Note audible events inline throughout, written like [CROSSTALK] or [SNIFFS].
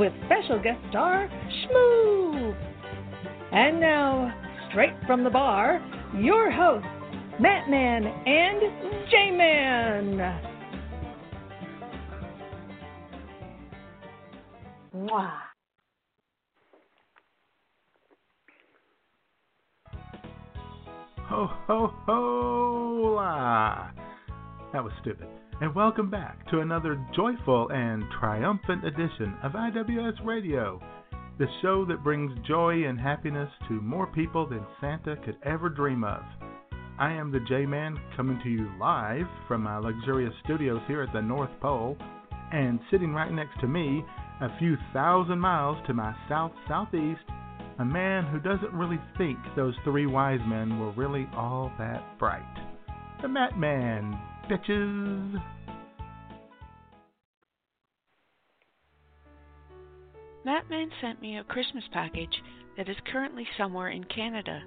with special guest star Shmoo. And now, straight from the bar, your hosts, Matt Man and J Man. Ho, ho, ho! Ah. That was stupid. And welcome back to another joyful and triumphant edition of IWS Radio, the show that brings joy and happiness to more people than Santa could ever dream of. I am the J Man coming to you live from my luxurious studios here at the North Pole, and sitting right next to me, a few thousand miles to my south southeast, a man who doesn't really think those three wise men were really all that bright. The Matt Man, bitches. Mattman sent me a Christmas package that is currently somewhere in Canada.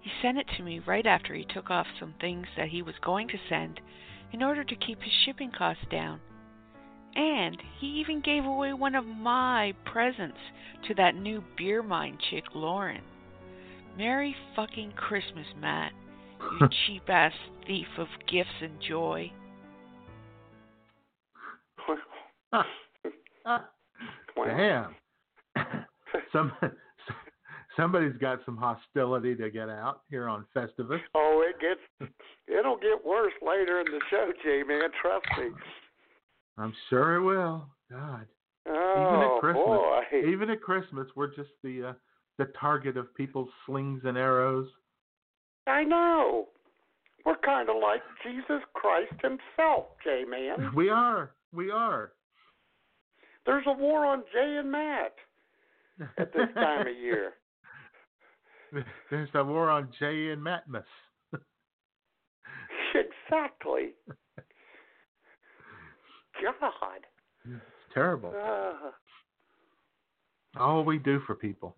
He sent it to me right after he took off some things that he was going to send in order to keep his shipping costs down. And he even gave away one of my presents to that new beer mine chick, Lauren. Merry fucking Christmas, Matt. You [LAUGHS] cheap ass thief of gifts and joy. Damn. [LAUGHS] Some somebody's got some hostility to get out here on Festivus. Oh, it gets it'll get worse later in the show, J man. Trust me. I'm sure it will. God. Oh even at Christmas, boy. even at Christmas, we're just the uh, the target of people's slings and arrows. I know. We're kind of like Jesus Christ himself, J man. We are. We are. There's a war on Jay and Matt at this time of year. [LAUGHS] [LAUGHS] There's a war on Jay and Matmus. exactly. God. It's terrible. Uh, All we do for people.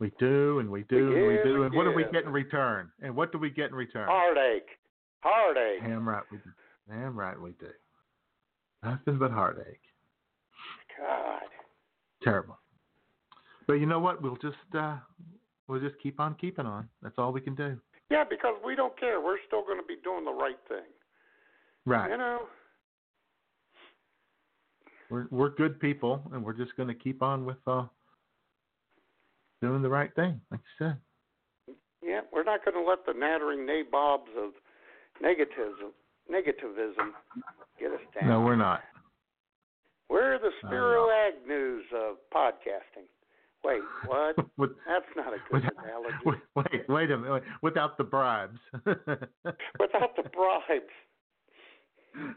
We do and we do We and we do. we And what do we get in return? And what do we get in return? heartache. Heartache. Damn right we do. Damn right we do. Nothing but heartache. God. Terrible. But you know what? We'll just uh we'll just keep on keeping on. That's all we can do. Yeah, because we don't care. We're still going to be doing the right thing. Right. You know? We're we're good people and we're just gonna keep on with uh doing the right thing, like you said. Yeah, we're not going to let the nattering nabobs of negativism negativism get us down. No, we're not. We're the Spiro Agnews of podcasting. Wait, what? [LAUGHS] With- That's not a good without, analogy. wait, wait, a minute. Without the bribes. [LAUGHS] Without the bribes. [LAUGHS]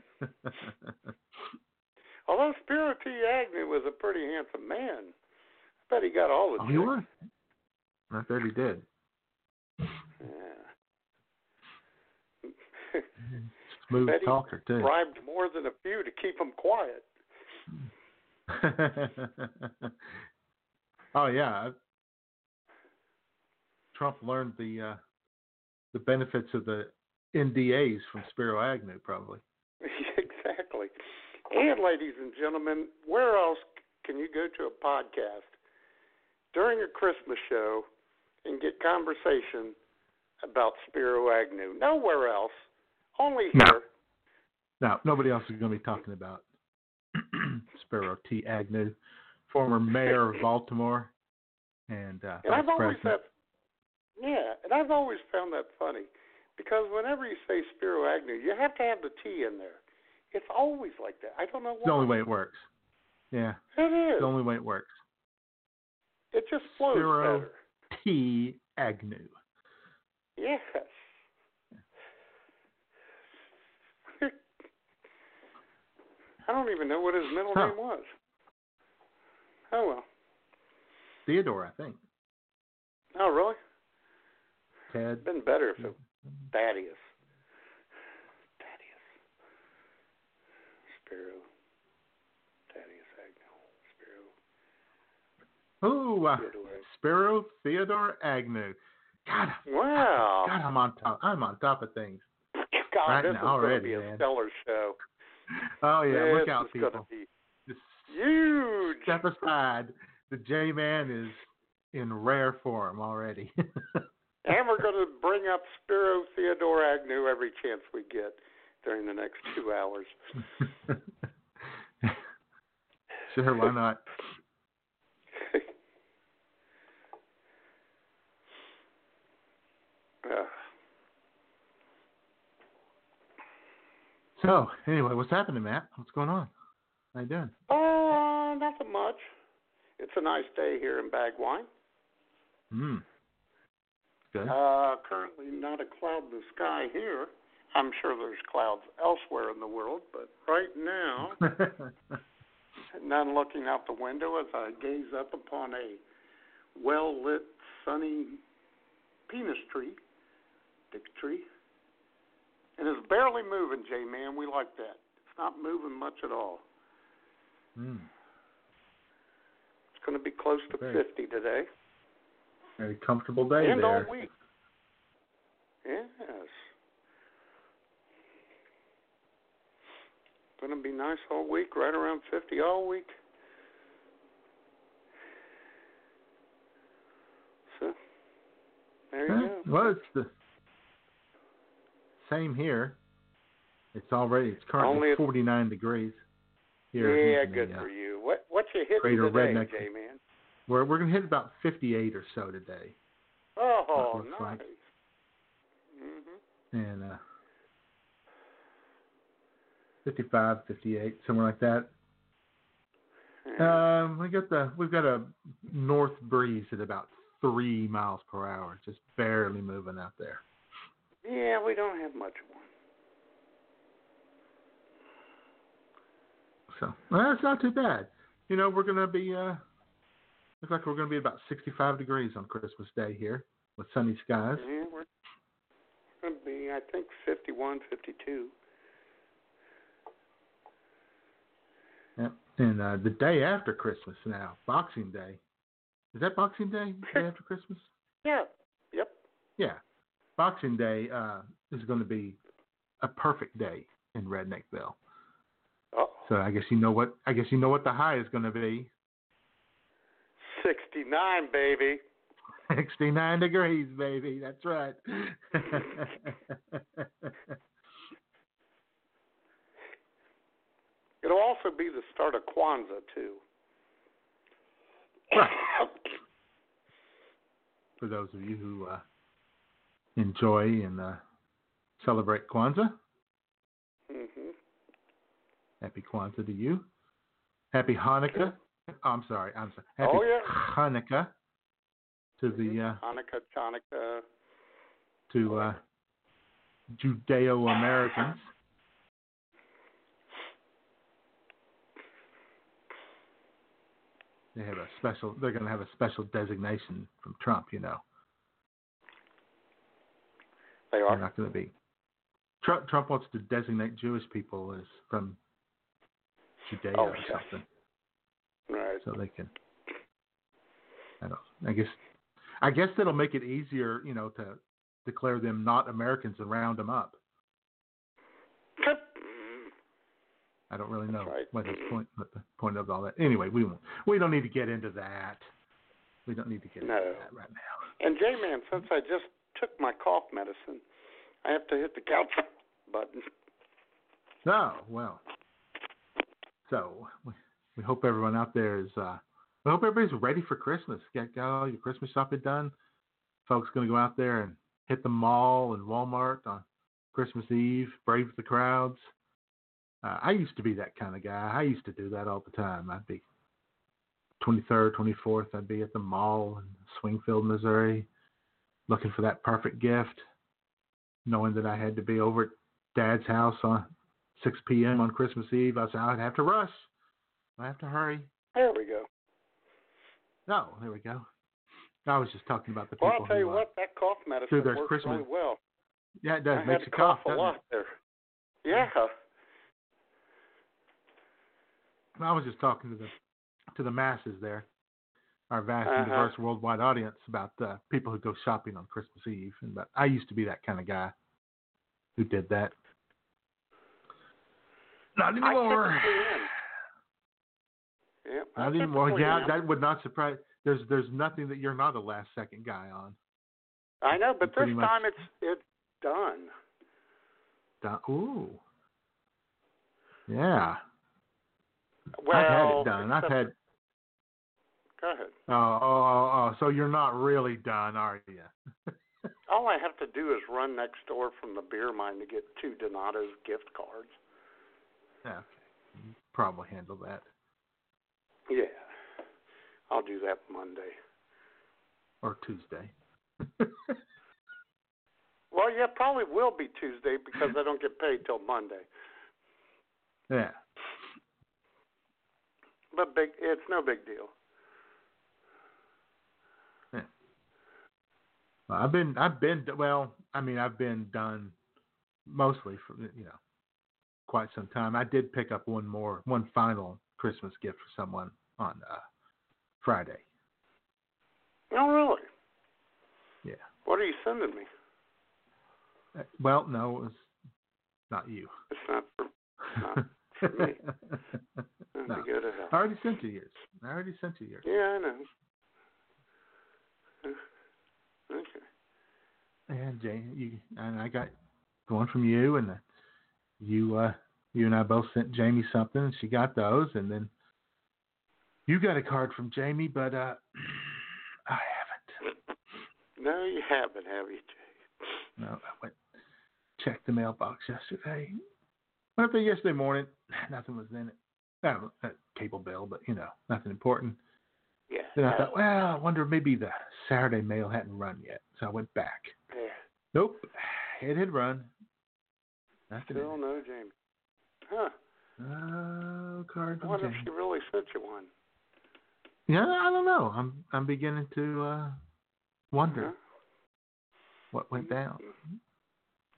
Although Spiro T. Agnew was a pretty handsome man. I bet he got all the oh, he was. I bet he did. Yeah. [LAUGHS] Smooth Bet he talker too. bribed more than a few to keep him quiet. [LAUGHS] oh yeah. Trump learned the uh, the benefits of the NDAs from Spiro Agnew, probably. [LAUGHS] exactly. And ladies and gentlemen, where else can you go to a podcast during a Christmas show and get conversation about Spiro Agnew? Nowhere else. Only No. here. Now, nobody else is going to be talking about [CLEARS THROAT] Spiro T. Agnew, former mayor of [LAUGHS] Baltimore and uh, And I've always had, yeah, and I've always found that funny because whenever you say Spiro Agnew, you have to have the T in there. It's always like that. I don't know why. It's the only way it works. Yeah, It is. it's the only way it works. It just flows Spiro better. T. Agnew. Yes. I don't even know what his middle Huh. name was. Oh well. Theodore, I think. Oh really? Ted. Been better if it. Thaddeus. Spiro. Thaddeus Ooh, uh, Theodore. Spiro Theodore Agnew. God, Wow. God, I'm on top. I'm on top of things. God, right this now is already, be a man. stellar show. Oh yeah, this look out, is people. be Just huge. step aside. The J Man is in rare form already. [LAUGHS] And we're going to bring up Spiro Theodore Agnew every chance we get during the next two hours. [LAUGHS] sure, why not? [LAUGHS] Uh, So, anyway, what's happening, Matt? What's going on? How you doing? uh, nothing much. It's a nice day here in Bagwine. Hmm. Good. Uh, currently, not a cloud in the sky here. I'm sure there's clouds elsewhere in the world, but right now, [LAUGHS] none looking out the window as I gaze up upon a well lit, sunny penis tree, tree. And it's barely moving, J Man. We like that. It's not moving much at all. Hmm. It's going to be close to Very- 50 today. Very comfortable day and all there. week. Yes. Going to be nice all week, right around 50 all week. So, there you go. Well, it's the same here. It's already it's currently Only a- 49 degrees here. yeah, in the, good uh, for you. What what you hitting Greater today, Redneck. J Man? We're we're gonna hit about 58 or so today, Oh, nice. like. Mhm. and uh, 55, 58, somewhere like that. Um, we got the we've got a north breeze at about three miles per hour, just barely moving out there. Yeah, we don't have much of one. So well, that's not too bad. You know, we're gonna be uh, looks like we're gonna be about 65 degrees on Christmas Day here with sunny skies. Yeah, we're going to be, I think, 51, 52. Yep. And uh, the day after Christmas now, Boxing Day. Is that Boxing Day? The day [LAUGHS] after Christmas? Yeah. Yep. Yeah. Boxing Day uh, is going to be a perfect day in Redneckville. Oh, So I guess you know what I guess you know what the high is going to be. 69, baby. [LAUGHS] 69 degrees, baby. That's right. [LAUGHS] It'll also be the start of Kwanzaa, too. Right. [COUGHS] For those of you who uh, enjoy and uh, celebrate Kwanzaa, hmm happy Kwanzaa to you. Happy Hanukkah. Oh, I'm sorry. I'm sorry. Happy Oh, yeah. Hanukkah to the uh, Hanukkah, Chanukah. to uh, Judeo Americans. They have a special. They're going to have a special designation from Trump. You know, They they're not going to be. Trump, Trump wants to designate Jewish people as from Judea Oh, or yeah. something, Right. so they can. I don't. I guess. I guess that'll make it easier, you know, to declare them not Americans and round them up. I don't really know right. what his point, what the point of all that. Anyway, we won't. We don't need to get into that. We don't need to get No. into that right now. And J Man, since I just took my cough medicine, I have to hit the couch [LAUGHS] button. No, well. So we, hope everyone out there is. Uh, we hope everybody's ready for Christmas. Get got all your Christmas shopping done. Folks going to go out there and hit the mall and Walmart on Christmas Eve. Brave the crowds. Uh, I used to be that kind of guy. I used to do that all the time. I'd be 23rd, 24th. I'd be at the mall in Swingfield, Missouri, looking for that perfect gift, knowing that I had to be over at Dad's house on 6 p.m. on Christmas Eve. I said I'd have to rush. I have to hurry. There we go. No, there we go. I was just talking about the Well, people I'll tell you who, uh, what, that cough medicine works Christmas- really well. yeah, it does I makes you to cough. a lot it? there. Yeah. I was just talking to the to the masses there, our vast and Uh-huh. diverse worldwide audience about uh, people who go shopping on Christmas Eve. And but I used to be that kind of guy who did that. Not anymore. Yeah, I Not anymore. Yeah, am. that would not surprise. There's there's nothing that you're not a last second guy on. I know, but pretty this much- time it's it's done. Done. Ooh. Yeah. Well, I've had it done. I've had. Go ahead. Oh, oh, oh, oh. So you're not really done, are you? [LAUGHS] All I have to do is run next door from the beer mine to get two Donato's gift cards. okay. Probably handle that. Yeah, I'll do that Monday. Or Tuesday. [LAUGHS] Well, yeah, probably will be Tuesday because I don't get paid till Monday. yeah. But big, it's no big deal. Well, I've been I've been well, I mean I've been done mostly for you know quite some time. I did pick up one more one final Christmas gift for someone on uh Friday. Oh, really? Yeah. What are you sending me? Uh, Well, no, it was not you. It's not for. Not [LAUGHS] for me. [LAUGHS] No. I already sent you yours. I already sent you yours. Yeah, I know. Uh, Okay. And Jane, you and I got going from you, and uh, you, uh, you and I both sent Jamie something, and she got those, and then you got a card from Jamie, but uh, [CLEARS THROAT] I haven't. No, you haven't, have you, Jay? No, I went checked the mailbox yesterday. Went up there yesterday morning. [SIGHS] Nothing was in it. No, a cable bill, but you know, nothing important. Yeah. Then I thought, well, I wonder maybe the Saturday mail hadn't run yet, so I went back. Yeah. Nope, it had run. Nothing. Still no Jamie. Huh. Oh, card I wonder if she really sent you one. Yeah, I don't know. I'm I'm beginning to uh wonder Huh? what went down.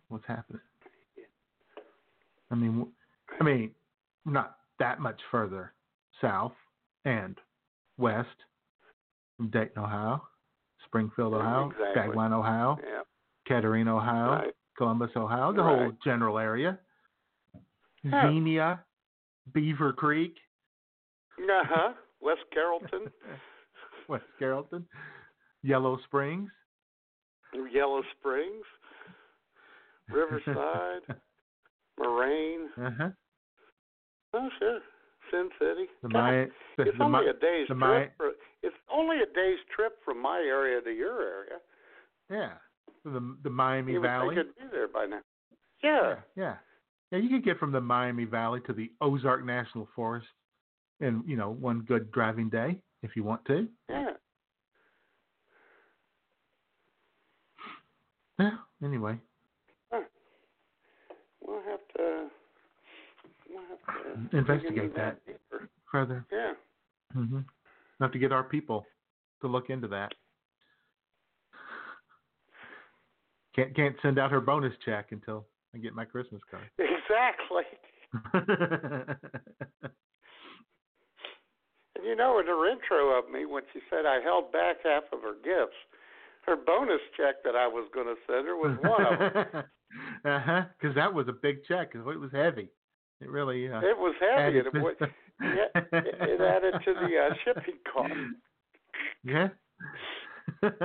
What's happening? I mean, I mean, not that much further south and west from Dayton, Ohio, Springfield, Ohio, exactly. Skagline, Ohio, Yeah. Kettering, Ohio, Right. Columbus, Ohio, the whole general area. Huh. Xenia, Beavercreek, Uh huh. [LAUGHS] West Carrollton, [LAUGHS] West Carrollton, Yellow Springs. Yellow Springs, Riverside, [LAUGHS] Moraine. uh-huh. Oh, sure. Sin City. The Maya, the, it's the, only a day's trip. Maya, For, it's only a day's trip from my area to your area. yeah, the the Miami you Valley. think it'd be there by now. Yeah. Yeah, yeah, yeah. You could get from the Miami Valley to the Ozark National Forest in you know one good driving day if you want to. Yeah. Yeah. Anyway, We'll have to. We'll have to Investigate that. further, Yeah. mm-hmm. We have to get our people to look into that. Can't can't send out her bonus check until I get my Christmas card. [LAUGHS] Exactly. [LAUGHS] And you know, in her intro of me, when she said I held back half of her gifts, her bonus check that I was going to send her was one of them. [LAUGHS] uh huh. Because that was a big check. it was heavy. It really. Uh, It was heavy, added it, was, yeah, it, it added to the uh, shipping cost. Yeah. [LAUGHS]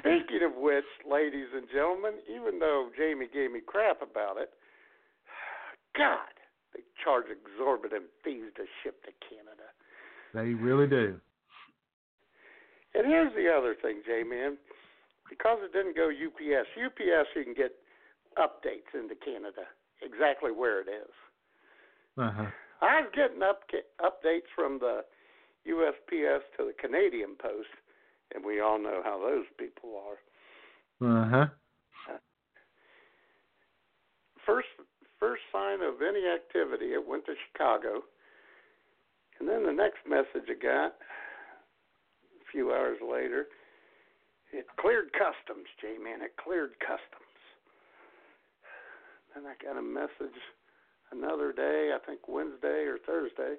Speaking of which, ladies and gentlemen, even though Jamie gave me crap about it, [SIGHS] God, they charge exorbitant fees to ship to Canada. they really do. And here's the other thing, Jamie, and because it didn't go UPS, UPS you can get updates into Canada, exactly where it is. Uh huh. I was getting up updates from the USPS to the Canadian Post, and we all know how those people are. Uh huh. First, first sign of any activity, it went to Chicago, and then then the next message I got a few hours later, it cleared customs, J man. It cleared customs. Then I got a message another day, I think Wednesday or Thursday.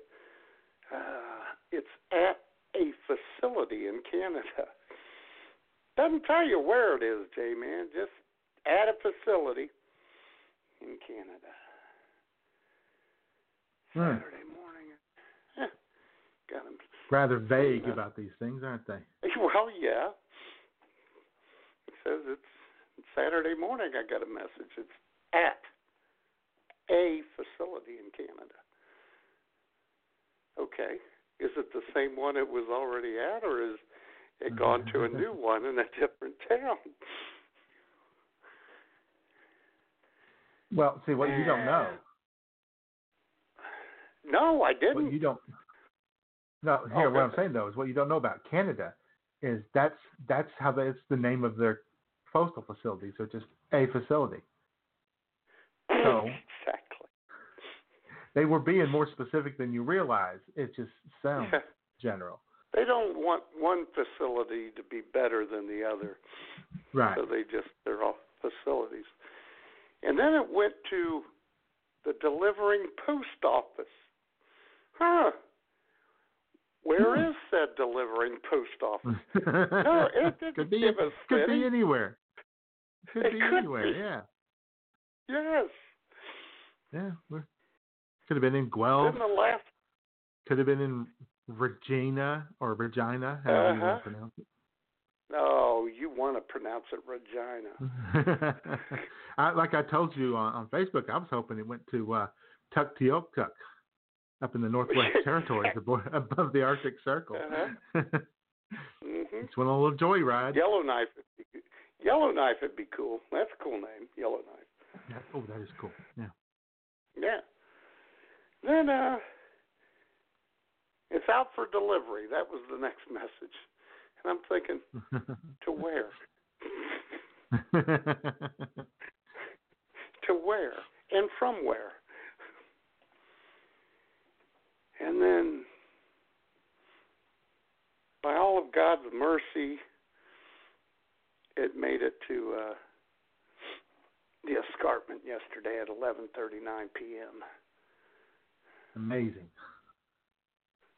Uh, it's at a facility in Canada. [LAUGHS] Doesn't tell you where it is, J man. Just at a facility in Canada. Hmm. Saturday morning. Eh, got him. Rather vague Yeah. about these things, aren't they? [LAUGHS] Well, yeah. It says it's Saturday morning. I got a message. It's at a facility in Canada. Okay. Is it the same one it was already at, or is it gone to a mm-hmm. new one in a different town? Well, see, what you don't know, eh, No, I didn't. you don't. No, oh, here, Oh, what I'm saying though is what you don't know about Canada is that's that's how it's the name of their postal facility. So just a facility. So [LAUGHS] exactly. they were being more specific than you realize. It just sounds Yeah. general, They don't want one facility to be better than the other. right? So they just they're all facilities. And then it went to the delivering post office. Huh. Where Hmm. is said delivering post office? [LAUGHS] No, it didn't could be give a could city. be anywhere. Could It be could anywhere. be. Yeah, Yes. yeah. Could have been in Guelph. Last Could have been in Regina or Regina, however you want Uh-huh. to pronounce it. oh, you want to pronounce it Regina. [LAUGHS] I, like I told you on, on Facebook, I was hoping it went to uh, Tuktoyaktuk, up in the Northwest [LAUGHS] Territories, above, above the Arctic Circle. Uh-huh. Mhm. [LAUGHS] it's one a little joyride. Yellowknife. Yellowknife would be cool. That's a cool name, Yellowknife. Yeah. Oh, that is cool. Yeah. Yeah. Then uh it's out for delivery. That was the next message. And I'm thinking, [LAUGHS] to where? [LAUGHS] to where? And from where? And then by all of God's mercy it made it to uh the escarpment yesterday at 11:39 p.m. Amazing.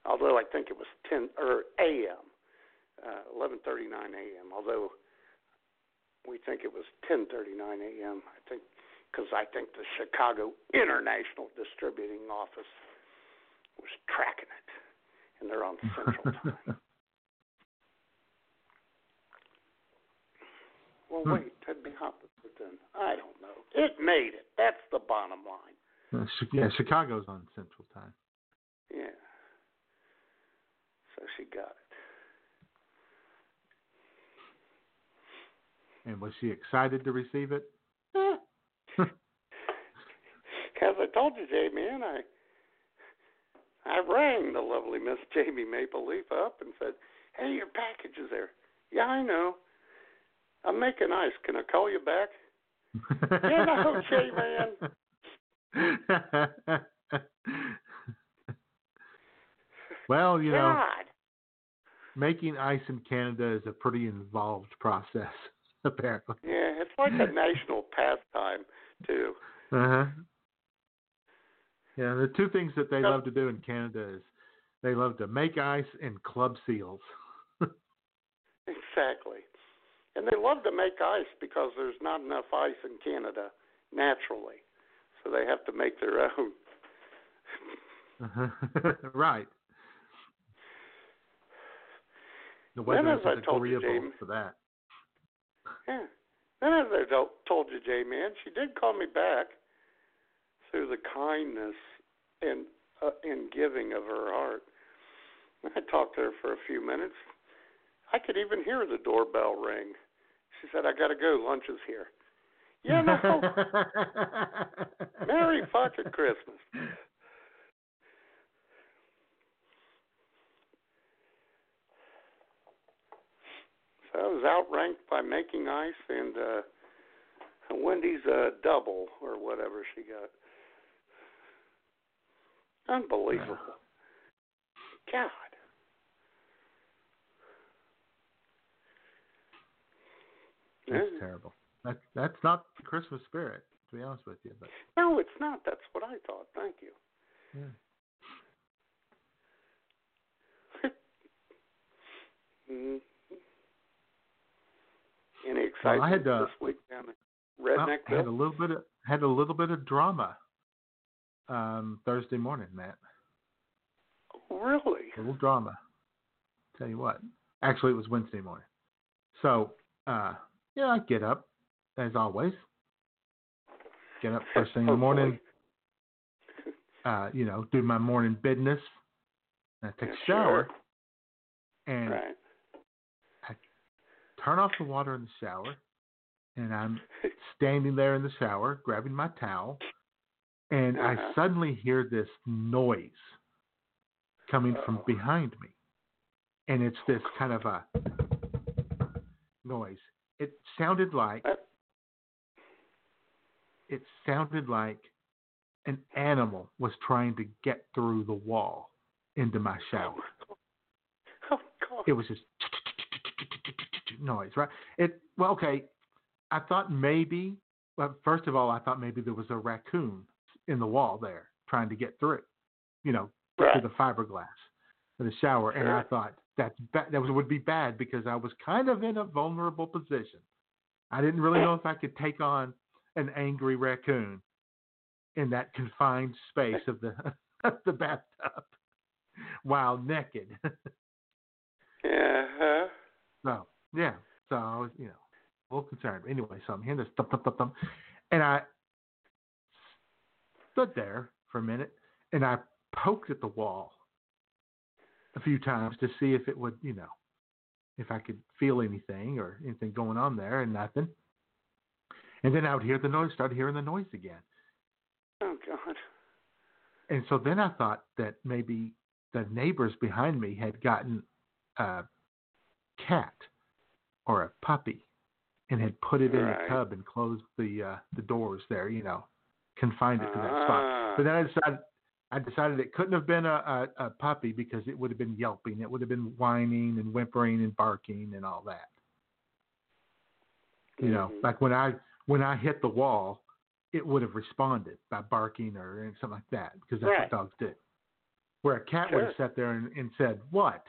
although I think it was 10 or a.m. Uh, 11:39 a.m. Although we think it was 10:39 a.m. I think because I think the Chicago International Distributing Office was tracking it, and they're on Central [LAUGHS] Time. well, wait, that'd be opposite then. I don't know. It made it. That's the bottom line. Yeah, Chicago's on Central Time. Yeah. So she got it. And was she excited to receive it? Eh. [LAUGHS] As I told you, Jamie, and I I rang the lovely Miss Jamie Maple Leaf up and said, Hey, your package is there. Yeah, I know. I'm making ice. Can I call you back? Know, J-Man. [LAUGHS] well, you know, making ice in Canada is a pretty involved process, [LAUGHS] apparently. Yeah, it's like a national pastime too. Uh huh. Yeah, the two things that they love to do in Canada is they love to make ice and club seals. [LAUGHS] Exactly. And they love to make ice because there's not enough ice in Canada naturally. So they have to make their [LAUGHS] own. [LAUGHS] right. The Then weather as I told you, agreeable for that. Yeah. Then as I to- told you, J man, she did call me back through the kindness and uh, and giving of her heart. I talked to her for a few minutes. I could even hear the doorbell ring. She said, "I got to go. Lunch is here." You know, [LAUGHS] Merry fucking Christmas. So I was outranked by making ice and uh Wendy's uh double or whatever she got. Unbelievable. [LAUGHS] God. That's Yeah. terrible. That's that's not the Christmas spirit, to be honest with you. But No, it's not. That's what I thought. Thank you. yeah. mm Any Well, excitement I had, uh, this week down at Well, Redneck I had a little bit of had a little bit of drama um, Thursday morning, Matt. Really? A little drama. Tell you what. Actually, it was Wednesday morning. So, uh, yeah, I get up as always. Get up first thing in the [LAUGHS] morning. [LAUGHS] Uh, you know, do my morning business. And I take a shower and Right. turn off the water in the shower. And I'm [LAUGHS] standing there in the shower, grabbing my towel, and I Uh-huh. suddenly hear this noise coming from Uh-oh. behind me. And it's this kind of a noise. It sounded like uh. it sounded like an animal was trying to get through the wall into my shower. [LAUGHS] Oh God. It was just [LAUGHS] noise, right? It well, okay. I thought maybe. Well, first of all, I thought maybe there was a raccoon in the wall there trying to get through. You know, Right. to the fiberglass of the shower, and I thought that's ba- that was, would be bad because I was kind of in a vulnerable position. I didn't really know if I could take on an angry raccoon in that confined space of the [LAUGHS] of the bathtub while naked. Yeah. So yeah, so I was you know a little concerned. Anyway, so I'm hearing this thump thump thump thump, and I stood there for a minute and I poked at the wall a few times to see if it would you know if I could feel anything or anything going on there, and nothing. And then I would hear the noise, start hearing the noise again. Oh God. And so then I thought that maybe the neighbors behind me had gotten a cat or a puppy and had put it in a tub and closed the uh, the doors there, you know, confined it to that spot. Ah. But then I decided I decided it couldn't have been a, a, a puppy because it would have been yelping. It would have been whining and whimpering and barking and all that. You know, Mhm. like when I when I hit the wall, it would have responded by barking or something like that because that's Right. what dogs do. Where a cat would have sat there and, and said, "What?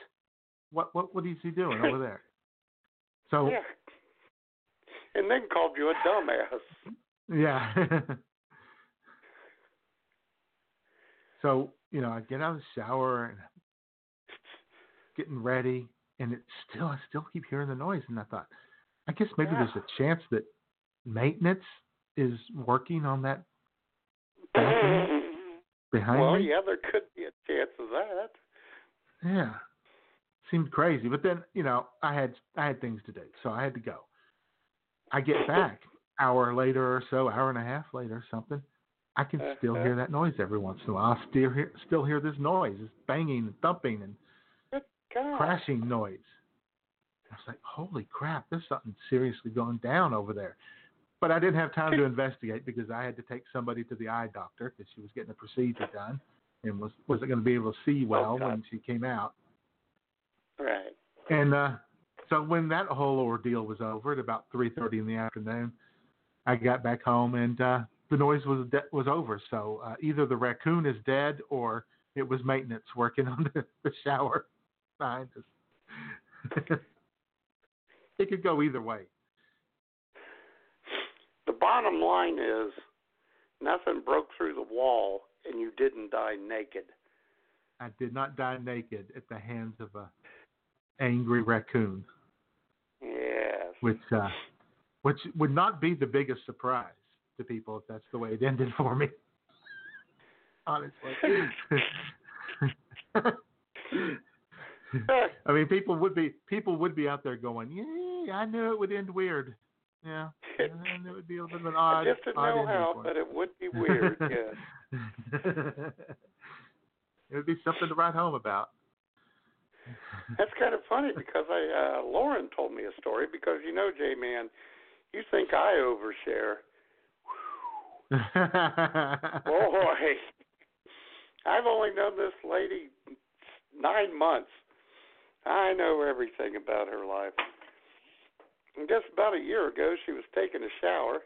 What? What? What is he doing over there?" [LAUGHS] So Yeah. And then called you a dumbass. yeah. [LAUGHS] so you know, I get out of the shower and getting ready, and it still I still keep hearing the noise, and I thought, I guess maybe Yeah. there's a chance that maintenance is working on that [CLEARS THROAT] behind well, me. yeah, there could be a chance of that. Yeah. Seemed crazy. But then, you know, I had I had things to do, so I had to go. I get back hour later or so, hour and a half later or something. I can still Uh-huh. hear that noise every once in a while. I still hear still hear this noise, this banging and thumping and crashing noise. I was like, holy crap, there's something seriously going down over there. But I didn't have time to [LAUGHS] investigate because I had to take somebody to the eye doctor because she was getting a procedure done and was wasn't going to be able to see well God. when she came out. Right. And uh, so when that whole ordeal was over at about 3:30 in the afternoon, I got back home and uh, the noise was de- was over. So uh, either the raccoon is dead or it was maintenance working [LAUGHS] on the, the shower behind us. [LAUGHS] it could go either way. The bottom line is nothing broke through the wall and you didn't die naked. I did not die naked at the hands of a angry raccoon, Yes. which uh, which would not be the biggest surprise to people if that's the way it ended for me. Honestly. [LAUGHS] I mean, people would be people would be out there going, "Yeah, I knew it would end weird." Yeah, knew it would be a little bit of odd. I just didn't know how, but it would be weird. [LAUGHS] yes. it would be something to write home about. That's kind of funny because I uh Lauren told me a story because you know, J man, you think I overshare. Boy, I've only known this lady nine months. I know everything about her life. And just about a year ago, she was taking a shower,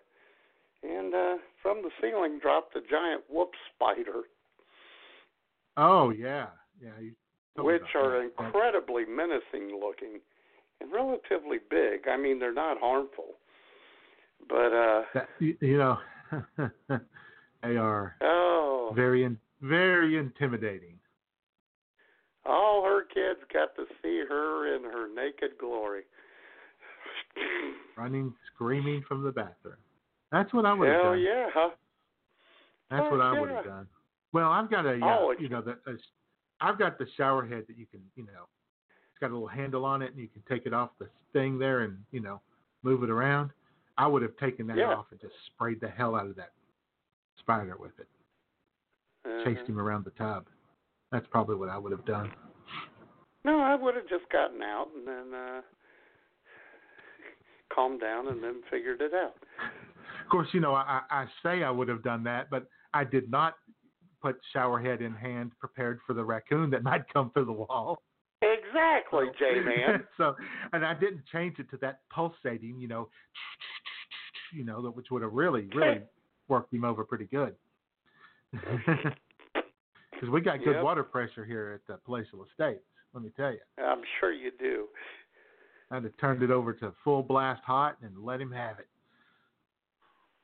and uh, from the ceiling dropped a giant wolf spider, Oh yeah, yeah. You which are that. incredibly menacing looking and relatively big. I mean, they're not harmful, but uh, That, you, you know, [LAUGHS] they are oh, very, in, very intimidating. all her kids got to see her in her naked glory. running, screaming from the bathroom. That's what I would have done. Hell yeah! huh? That's what I would have done. Well, I've got a, uh, Oh, you know, the, a, I've got the shower head that you can, you know, it's got a little handle on it, and you can take it off the thing there, and you know, move it around. I would have taken that Yeah. off and just sprayed the hell out of that spider with it, chased Uh-huh. him around the tub. That's probably what I would have done. No, I would have just gotten out and then uh [LAUGHS] calmed down and then figured it out. Of course, you know, I I say I would have done that, but I did not put shower head in hand prepared for the raccoon that might come through the wall. Exactly, J man. [LAUGHS] so, and I didn't change it to that pulsating, you know, [SNIFFS] you know, that- which would have really, really [LAUGHS] worked him over pretty good. [LAUGHS] Because we got good Yep. water pressure here at the Palatial Estates. Let me tell you, I'm sure you do. I'd have turned it over to full blast hot and let him have it.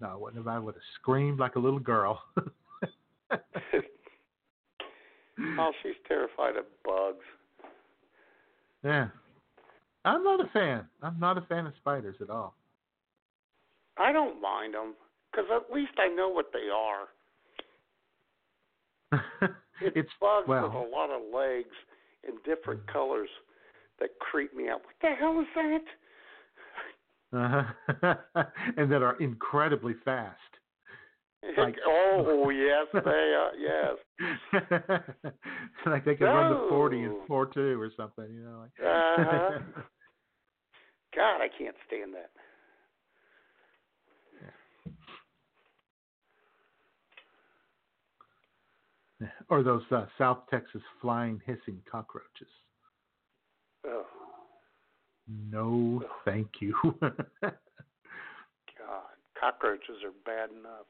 No, I wouldn't have. I would have screamed like a little girl. Oh, she's terrified of bugs. Yeah, I'm not a fan. I'm not a fan of spiders at all. I don't mind them because at least I know what they are. [LAUGHS] It's, it's bugs well- with a lot of legs in different colors that creep me out. What the hell is that? Uh-huh. [LAUGHS] and that are incredibly fast. [LAUGHS] Like- oh yes, [LAUGHS] they are. Yes. [LAUGHS] like they can run the forty in four two or something, you know. Like. Uh-huh. God, I can't stand that. or those uh, South Texas flying hissing cockroaches. Oh No, thank you. God, cockroaches are bad enough,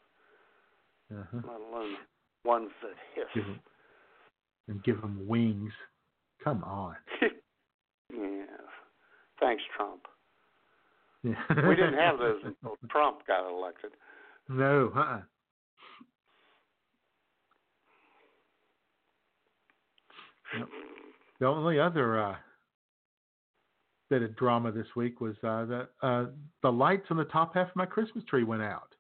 uh-huh. let alone ones that give hiss. 'em- and give them wings. Come on. [LAUGHS] yeah. Thanks, Trump. Yeah. [LAUGHS] We didn't have those until Trump got elected. No. Yep. The only other uh, bit of drama this week was uh, the uh, the lights on the top half of my Christmas tree went out.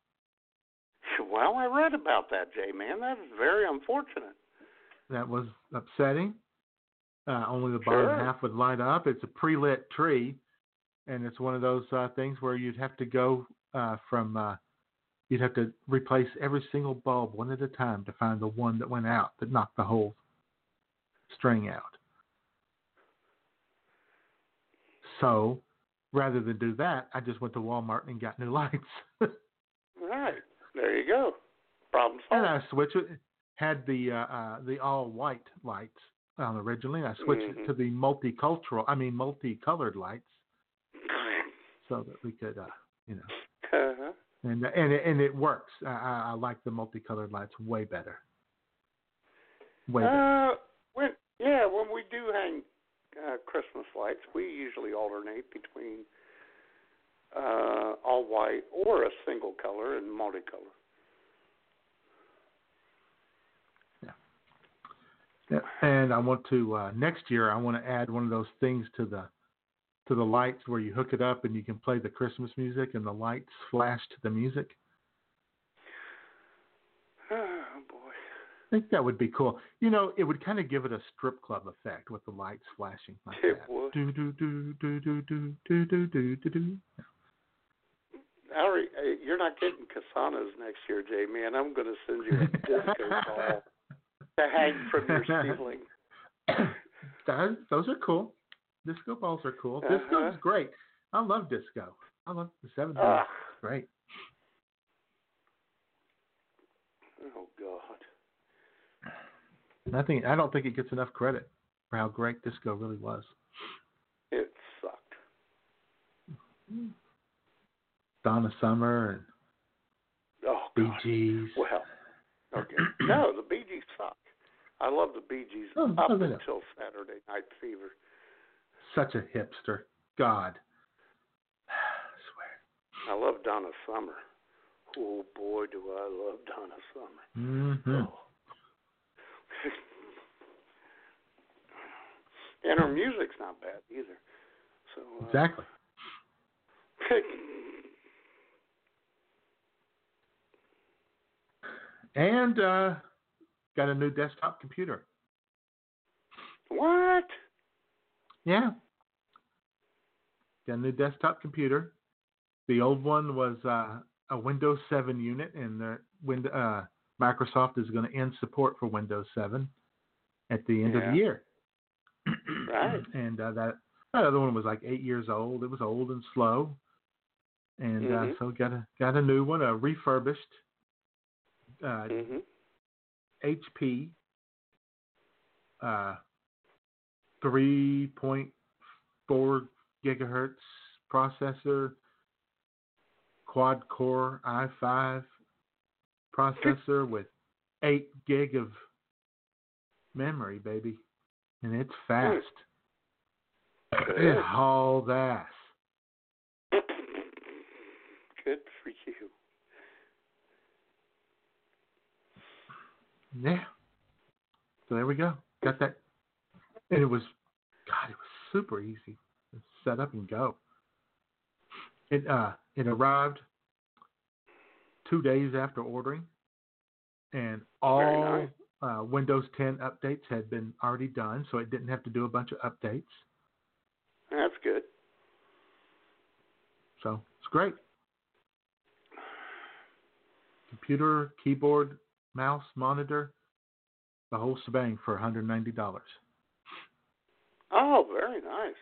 [LAUGHS] Well, I read about that, Jay man. That is very unfortunate. That was upsetting. Uh, only the Sure. bottom half would light up. It's a pre-lit tree, and it's one of those uh, things where you'd have to go uh, from uh, you'd have to replace every single bulb one at a time to find the one that went out that knocked the whole string out. So, rather than do that, I just went to Walmart and got new [LAUGHS] lights. There you go. Problem solved. and. I switched it. Had the uh, uh, the all white lights on originally. and I switched Mhm. it to the multicultural, I mean multicolored lights, so that we could, uh, you know, Uh-huh. and and it, and it works. I, I, I like the multicolored lights way better. Way better. Uh, when yeah, when we do hang uh, Christmas lights, we usually alternate between uh, all white or a single color and multicolor. Yeah. And I want to uh, next year. I want to add one of those things to the to the lights where you hook it up and you can play the Christmas music and the lights flash to the music. Oh boy. I think that would be cool. You know, it would kind of give it a strip club effect with the lights flashing like It that. would. Do do do do do do do do do do do. Harry, uh, you're not getting Casanas next year, Jamie, and I'm going to send you a disco [LAUGHS] ball to hang from your [LAUGHS] ceiling. [COUGHS] That- those are cool. Disco balls are cool. Disco Uh-huh. is great. I love disco. I love the seventies. Ah. Great. Oh God. I think I don't think it gets enough credit, for how great disco really was. It sucked. Donna Summer and Oh Bee God. Gees. Well, okay. [CLEARS THROAT] no, the Bee Gees suck. I love the Bee Gees Oh, up until Saturday Night Fever. Such a hipster. God. [SIGHS] I swear. I love Donna Summer. Oh boy, do I love Donna Summer. swear. hmm Oh. and her music's not bad either. So uh, Exactly. [LAUGHS] And uh, got a new desktop computer. what? Yeah. Got a new desktop computer. The old one was uh, a Windows 7 unit, and the Wind- uh, Microsoft is going to end support for Windows 7 at the end of the year. Right. [CLEARS THROAT] And uh, that that other one was like eight years old. It was old and slow, and uh, Mhm. so got a got a new one, a refurbished uh, Mhm. HP uh, 3.4 gigahertz processor, quad core i5 processor with 8 gig of memory, baby. And it's fast. Good. It hauls ass. Good for you. Yeah. So there we go. Got that. And it was, God, it was super easy. Set up and go. It uh it arrived two days after ordering, and all nice. uh, Windows 10 updates had been already done, so it didn't have to do a bunch of updates. That's good. So it's great. Computer, keyboard, mouse, monitor, the whole shebang for $190. Oh, very nice.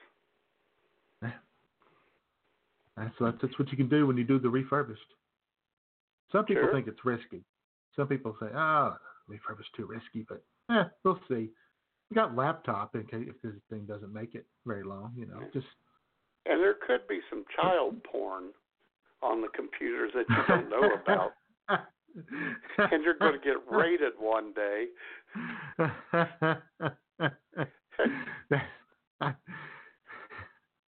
That's, that's that's what you can do when you do the refurbished. Some people Sure. think it's risky. Some people say, ah, "Oh, refurbished too risky," but eh, we'll see. We got laptop in case if this thing doesn't make it very long. You know, just And there could be some child [LAUGHS] porn on the computers that you don't know about. [LAUGHS] And you're going to get raided one day.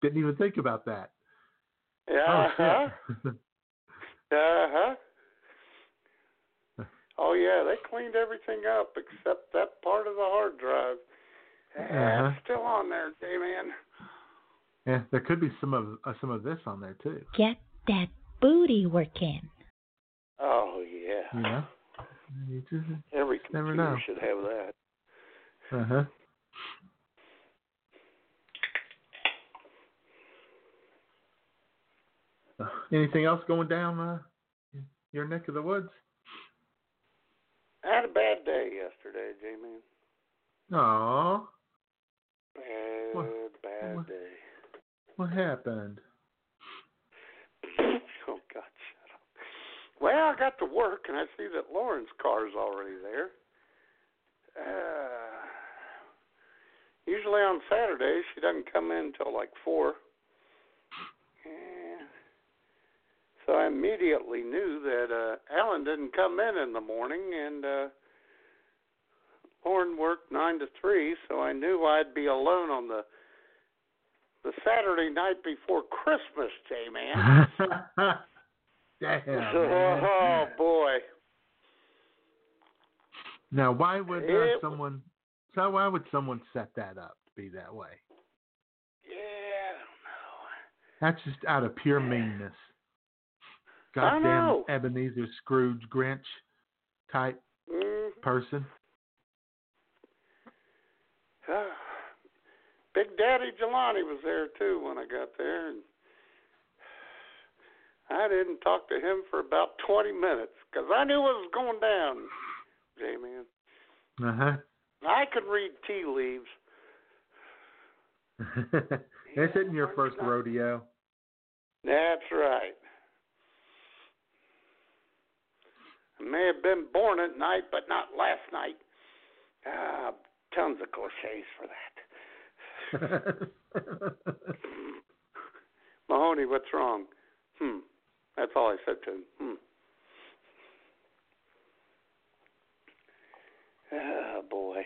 Didn't even think about that. Yeah. Oh, uh-huh. [LAUGHS] Oh yeah, they cleaned everything up except that part of the hard drive. Yeah, Uh-huh. It's still on there, J man. yeah, there could be some of uh, some of this on there too. Get that booty working. Oh yeah. You know, you just Every computer know. should have that. uh huh. Uh, anything else going down uh, your neck of the woods? I had a bad day yesterday, J man. Aw, Bad, What- bad what- day. what happened? oh God, shut up. Well, I got to work and I see that Lauren's car's already there. Uh, usually on Saturdays she doesn't come in until like four. And so I immediately knew that uh Alan didn't come in in the morning, and uh Lauren worked nine to three, so I knew I'd be alone on the the Saturday night before Christmas, J man. [LAUGHS] Damn. [LAUGHS] oh boy. Now, why would uh, someone? So why would someone set that up to be that way? Yeah, I don't know. That's just out of pure meanness. Goddamn. Ebenezer Scrooge Grinch type don't person. [SIGHS] Big Daddy Jelani was there too when I got there, and I didn't talk to him for about 20 minutes because I knew what was going down, J-Man. Uh huh. I could read tea leaves. huh. [LAUGHS] this isn't your first rodeo. That's right. I may have been born at night, but not last night. Ah, tons of cliches for that. [LAUGHS] [LAUGHS] Mahoney, what's wrong? Hmm. That's all I said to him. Hmm. Oh boy.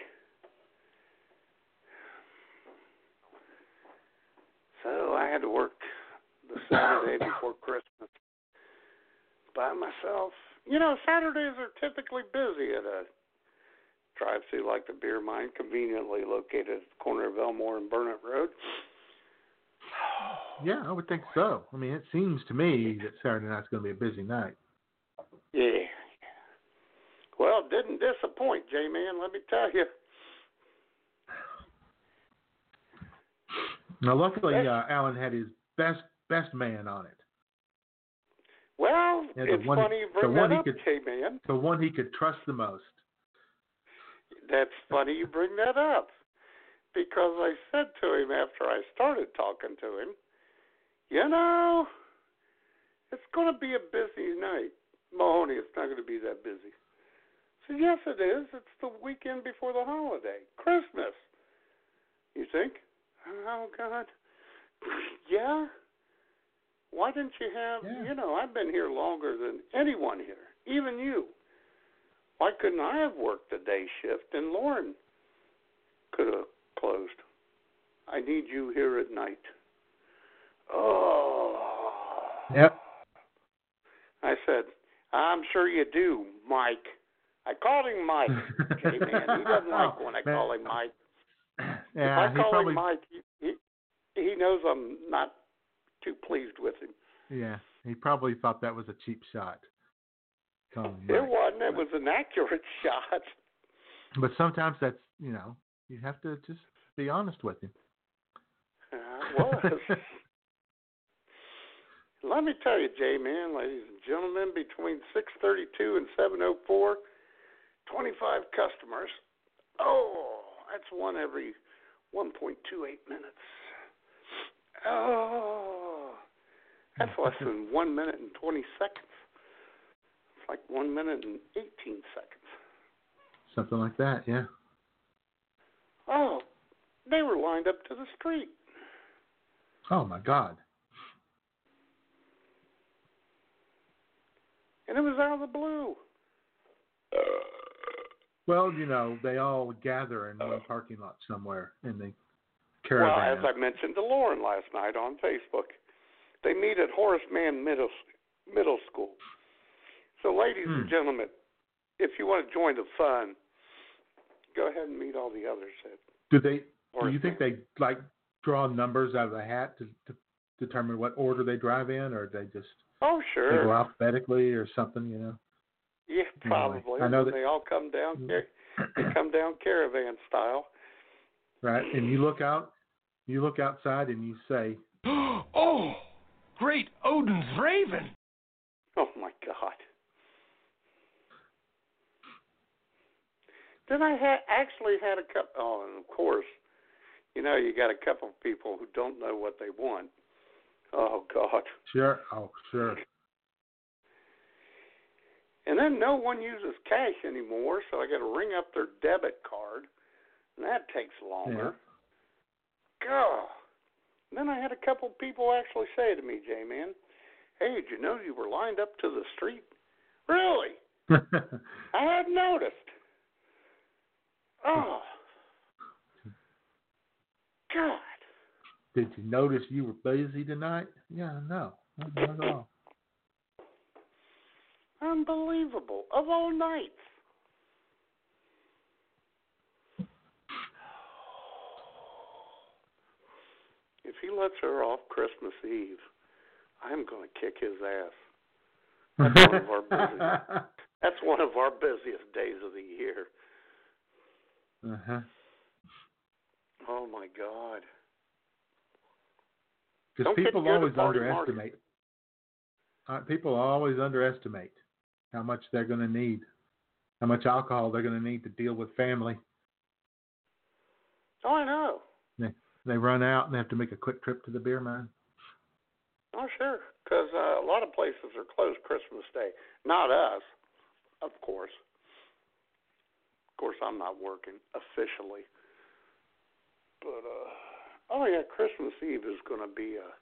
So I had to work the Saturday [COUGHS] before Christmas by myself. You know, Saturdays are typically busy at a drive-through like the Beer Mine, conveniently located at the corner of Elmore and Burnett Road. Yeah, I would think so. I mean, it seems to me that Saturday night's going to be a busy night. Yeah. Well, it didn't disappoint, J Man. Let me tell you. Now, luckily, uh, Alan had his best best man on it. Well, Yeah, the it's one- funny you bring that he up, could- J Man. The one he could trust the most. That's funny you bring that up. Because I said to him after I started talking to him, you know, it's going to be a busy night. Mahoney, it's not going to be that busy. Said, yes, it is. It's the weekend before the holiday, Christmas. You think? Oh, God. [LAUGHS] yeah? Why didn't you have, Yeah. you know, I've been here longer than anyone here, even you. Why couldn't I have worked the day shift and Lauren could have closed? I need you here at night. Oh. Yep. I said, I'm sure you do, Mike. I called him Mike. [LAUGHS] J man, he doesn't like when I Man. call him Mike. Yeah, if he I call probably. him Mike, he, he he knows I'm not too pleased with him. Yeah, he probably thought that was a cheap shot. It wasn't. It was an accurate [LAUGHS] shot. But sometimes that's you know you have to just be honest with him. Uh, it was. [LAUGHS] Let me tell you, J man, ladies and gentlemen, between 6:32 and 7:04, 25 customers. Oh, that's one every 1.28 minutes. Oh, that's less [LAUGHS] than one minute and 20 seconds. It's like one minute and 18 seconds. Something like that. Yeah. Oh, they were lined up to the street. Oh my God. and it was out of the blue. Well, you know, they all gather in one parking lot somewhere in the caravan. Well, as I mentioned to Lauren last night on Facebook, they meet at Horace Mann Middle Middle School. So, ladies and Hmm. gentlemen, if you want to join the fun, go ahead and meet all the others at do they? Do you think they like draw numbers out of a hat to, to determine what order they drive in, or they just Oh, sure they sure. go alphabetically or something? You know. yeah, Anyway, probably. I know that- they all come down. Mm. car- They come down caravan style. right? And you look out, you look outside, and you say, [GASPS] oh, great Odin's raven. Oh my God. Then I had actually had a couple. Oh, and of course, you know, you got a couple of people who don't know what they want. Oh God. "Sure, oh sure." And then no one uses cash anymore, so I got to ring up their debit card, and that takes longer. Yeah. God. Then I had a couple of people actually say to me, J Man, hey, did you know you were lined up to the street? Really? [LAUGHS] I hadn't noticed. Oh. God. Did you notice you were busy tonight? Yeah, no, not at all. Unbelievable. Of all nights. If he lets her off Christmas Eve, I'm going to kick his ass. That's one of our busy- [LAUGHS] That's one of our busiest days of the year. Uh-huh. Oh my God. Because people always underestimate. Uh, people always underestimate how much they're going to need, how much alcohol they're going to need to deal with family. Oh, I know. They run out and they have to make a quick trip to the beer mine. Oh, sure. Because uh, a lot of places are closed Christmas Day. Not us, of course. Of course, I'm not working officially. But uh, oh yeah, Christmas Eve is going to be a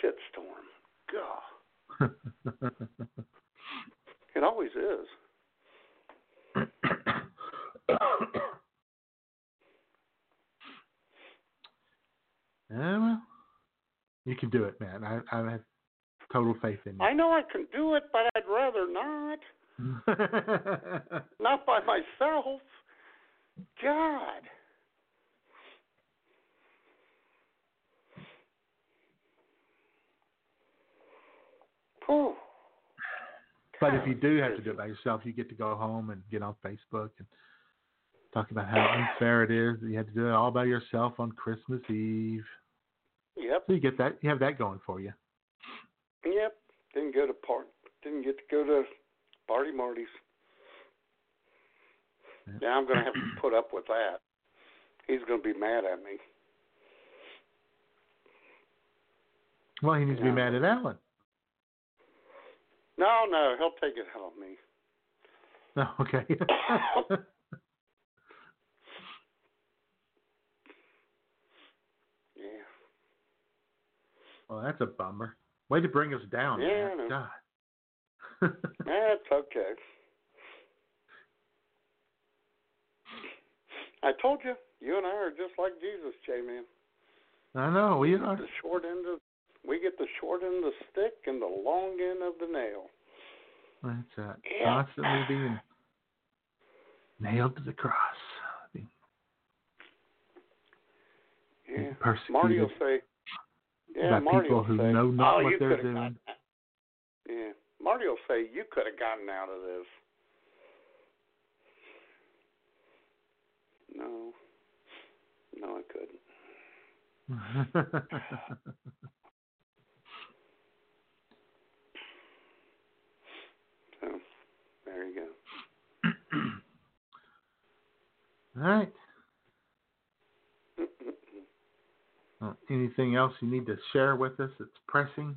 shitstorm. God, [LAUGHS] it always is. [COUGHS] Yeah, well, you can do it, man. I I have total faith in you. I know I can do it, but I'd rather not. [LAUGHS] Not by myself. God. Whew. but if you do have to do it by yourself, you get to go home and get on Facebook and talk about how [SIGHS] unfair it is that you had to do it all by yourself on Christmas Eve. Yep. So you get that, you have that going for you. Yep. Didn't go to part. Didn't get to go to party Marty's. Now I'm going to have to put up with that. He's going to be mad at me. Well, he needs to be mad at Alan. No, no, he'll take it out on me. No, [LAUGHS] okay. Yeah. well, that's [LAUGHS] a bummer. Way to bring us down. Yeah, man. I know. God. [LAUGHS] That's okay. I told you, you and I are just like Jesus, J man. I know we are. The short end of we get the short end of the stick and the long end of the nail. That's uh, Yeah. constantly being nailed to the cross. Being Yeah. persecuted Marty will say Yeah, by Marty people will who say, know not oh, what you they're doing. Marty will say you could have gotten out of this. No. No, I couldn't. [LAUGHS] So there you go. [CLEARS THROAT] All right. [LAUGHS] Uh, anything else you need to share with us that's pressing?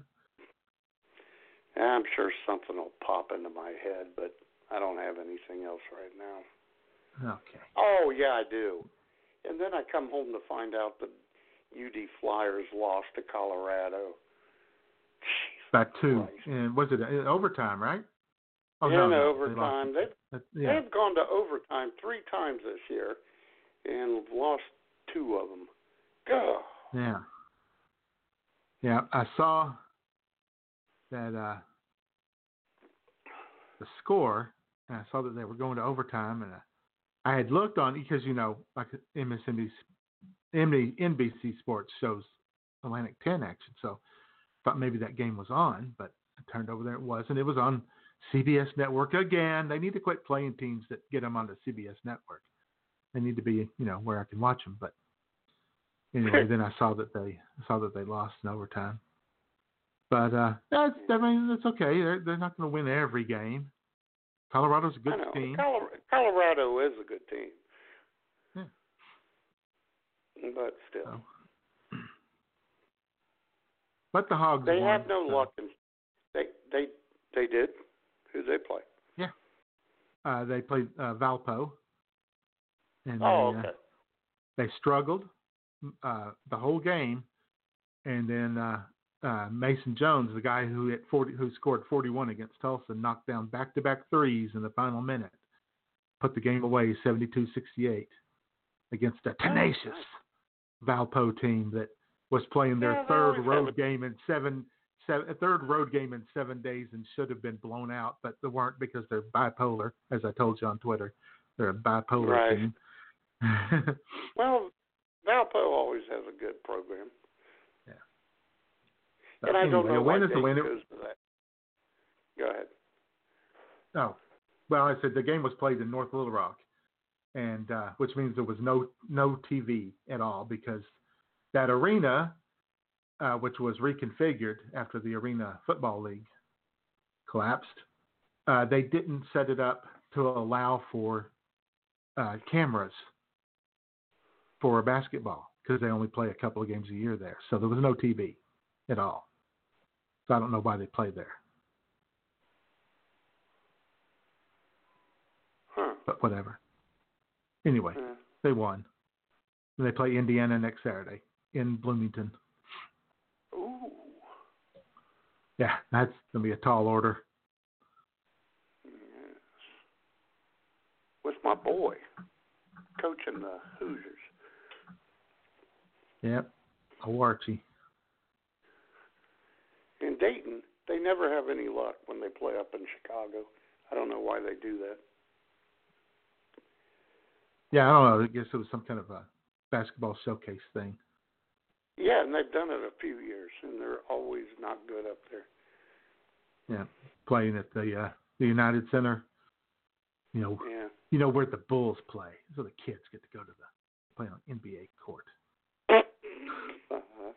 I'm sure something will pop into my head, but I don't have anything else right now. Okay. Oh yeah, I do. And then I come home to find out the UD Flyers lost to Colorado. By two. Christ. And was it uh, overtime, right? Oh, in no, no, they overtime, lost. they've yeah. they've gone to overtime three times this year, and lost two of them. God. Yeah. Yeah, I saw that uh the score, and I saw that they were going to overtime, and uh, I had looked on because you know, like MSNBC, NBC, NBC Sports shows Atlantic 10 action, so thought maybe that game was on, but I turned over there, it wasn't. It was on CBS Network again. They need to quit playing teams that get them on the CBS Network. They need to be, you know, where I can watch them, but anyway, [LAUGHS] then I saw that they saw that they lost in overtime. But uh, that's, I mean, that's okay. They're they're not going to win every game. Colorado's a good team. Colo- Colorado is a good team. Yeah. But still, So. But the Hogs they won, have no so, luck. In, they they they did. Who did they play? Yeah. Uh, they played uh, Valpo, and Oh, they, uh, okay. they struggled uh, the whole game, and then uh, uh, Mason Jones, the guy who hit 40, who scored 41 against Tulsa, knocked down back-to-back threes in the final minute, put the game away 72-68 against a tenacious Valpo team that was playing their Yeah, third road game in seven. Seven, a third road game in seven days and should have been blown out, but they weren't because they're bipolar, as I told you on Twitter. They're a bipolar Right. team. [LAUGHS] Well, Valpo always has a good program, And I don't anyway, know why win is a Dave win. It- goes to that. Go ahead. Oh, well, I said the game was played in North Little Rock, and uh, which means there was no no TV at all because that arena, uh, which was reconfigured after the Arena Football League collapsed, uh, they didn't set it up to allow for uh, cameras for basketball because they only play a couple of games a year there, so there was no TV at all. So I don't know why they play there, Huh. but whatever. Anyway. Uh, They won. And they play Indiana next Saturday in Bloomington. Ooh. Yeah, that's gonna be a tall order. Yes. With my boy coaching the Hoosiers. Yep, Awarchi. In Dayton, they never have any luck when they play up in Chicago. I don't know why they do that. Yeah, I don't know. I guess it was some kind of a basketball showcase thing. Yeah, and they've done it a few years, and they're always not good up there. Yeah, playing at the uh, the United Center. You know, Yeah. you know where the Bulls play, so the kids get to go to the play on NBA court. [LAUGHS] Uh-huh.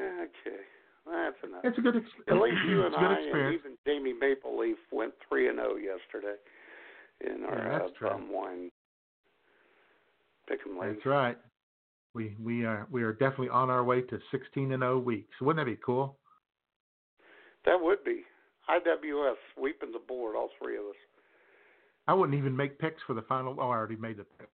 Okay, that's enough. It's a good. Ex- At least you and it's a good I, and even Jamie Maple Leaf went three and zero yesterday in our Yeah, that's uh, wine pick'em league. That's right. We we are we are definitely on our way to 16 and 0 weeks. Wouldn't that be cool? That would be IWS sweeping the board, all three of us. I wouldn't even make picks for the final. Oh, I already made the pick.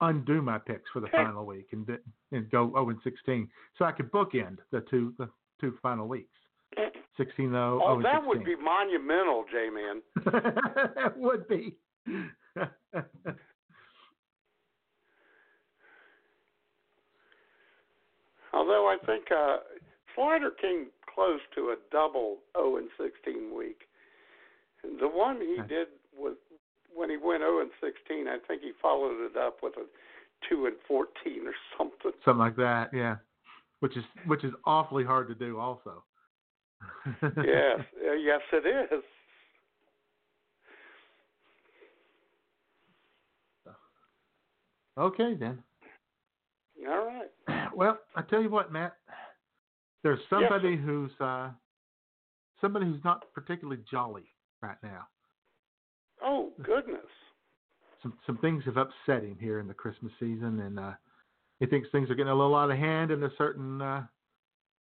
Undo my picks for the [LAUGHS] final week and and go 0 and 16, so I could bookend the two the two final weeks. 16 0 Oh, that and would be monumental, J Man. that would be. [LAUGHS] [LAUGHS] Although I think uh, Slider came close to a double 0 and 16 week. The one he did was when he went 0 and 16. I think he followed it up with a 2 and 14 or something. Something like that, yeah. Which is which is awfully hard to do, also. yes, [LAUGHS] yes, it is. Okay then. All right. Well, I tell you what, Matt. There's Yes, somebody who's uh somebody who's not particularly jolly right now. Oh goodness. Some some things have upset him here in the Christmas season, and uh he thinks things are getting a little out of hand in a certain uh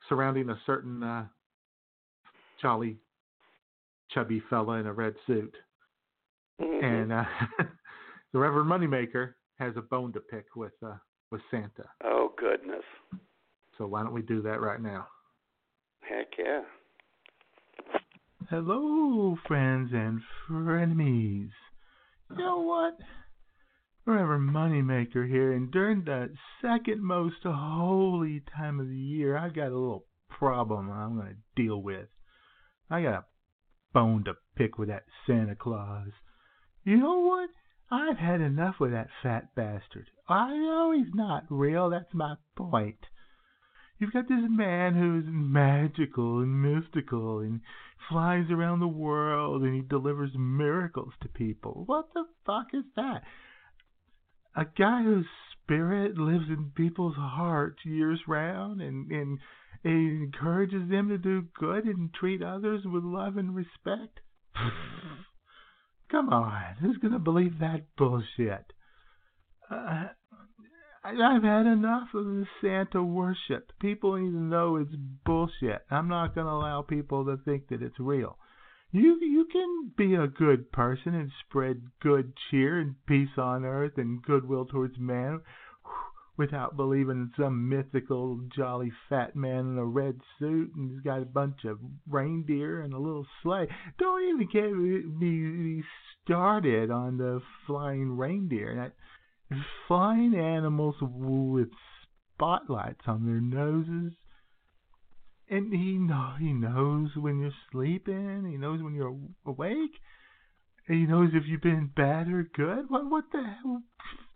surrounding a certain uh jolly chubby fella in a red suit. Mhm. And uh [LAUGHS] the Reverend Moneymaker has a bone to pick with uh with Santa. oh goodness. So why don't we do that right now? Heck yeah. Hello, friends and frenemies. You know what? Reverend Moneymaker here, and during the second most holy time of the year, I've got a little problem I'm going to deal with. I got a bone to pick with that Santa Claus. You know what? I've had enough with that fat bastard. I know he's not real, that's my point. You've got this man who's magical and mystical and flies around the world and he delivers miracles to people. What the fuck is that? A guy whose spirit lives in people's hearts years round and, and, and encourages them to do good and treat others with love and respect? [SIGHS] Come on, who's going to believe that bullshit? Uh, I've had enough of the Santa worship. People need to know it's bullshit. I'm not going to allow people to think that it's real. You you can be a good person and spread good cheer and peace on earth and goodwill towards man [SIGHS] without believing in some mythical jolly fat man in a red suit and he's got a bunch of reindeer and a little sleigh. Don't even get me started on the flying reindeer. Flying animals with spotlights on their noses. And he know he knows when you're sleeping. He knows when you're awake. He knows if you've been bad or good. What what the hell?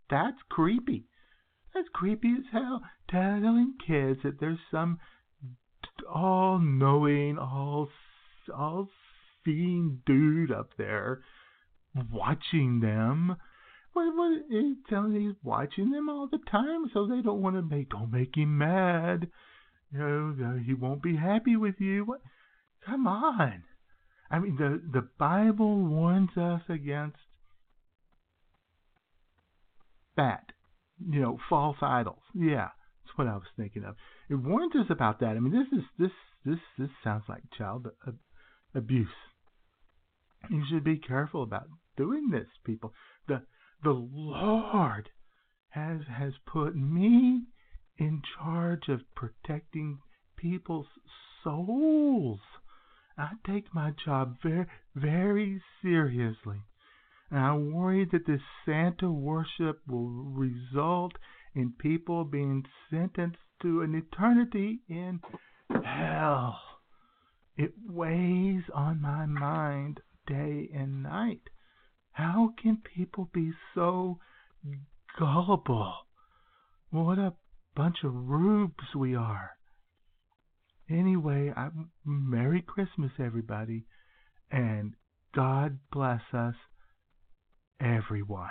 That's creepy. That's creepy as hell. Telling kids that there's some all-knowing, all all seeing dude up there watching them. What what telling he's watching them all the time, so they don't want to make don't make him mad. You know, he won't be happy with you. What? Come on. I mean, the the Bible warns us against that. You know, false idols. Yeah, that's what I was thinking of. It warns us about that. I mean, this is this this this sounds like child ab- abuse. You should be careful about doing this, people. The the Lord has has put me in charge of protecting people's souls. I take my job very very seriously. And I worry that this Santa worship will result in people being sentenced to an eternity in hell. It weighs on my mind day and night. How can people be so gullible? What a bunch of rubes we are. Anyway, I, Merry Christmas, everybody, and God bless us, everyone.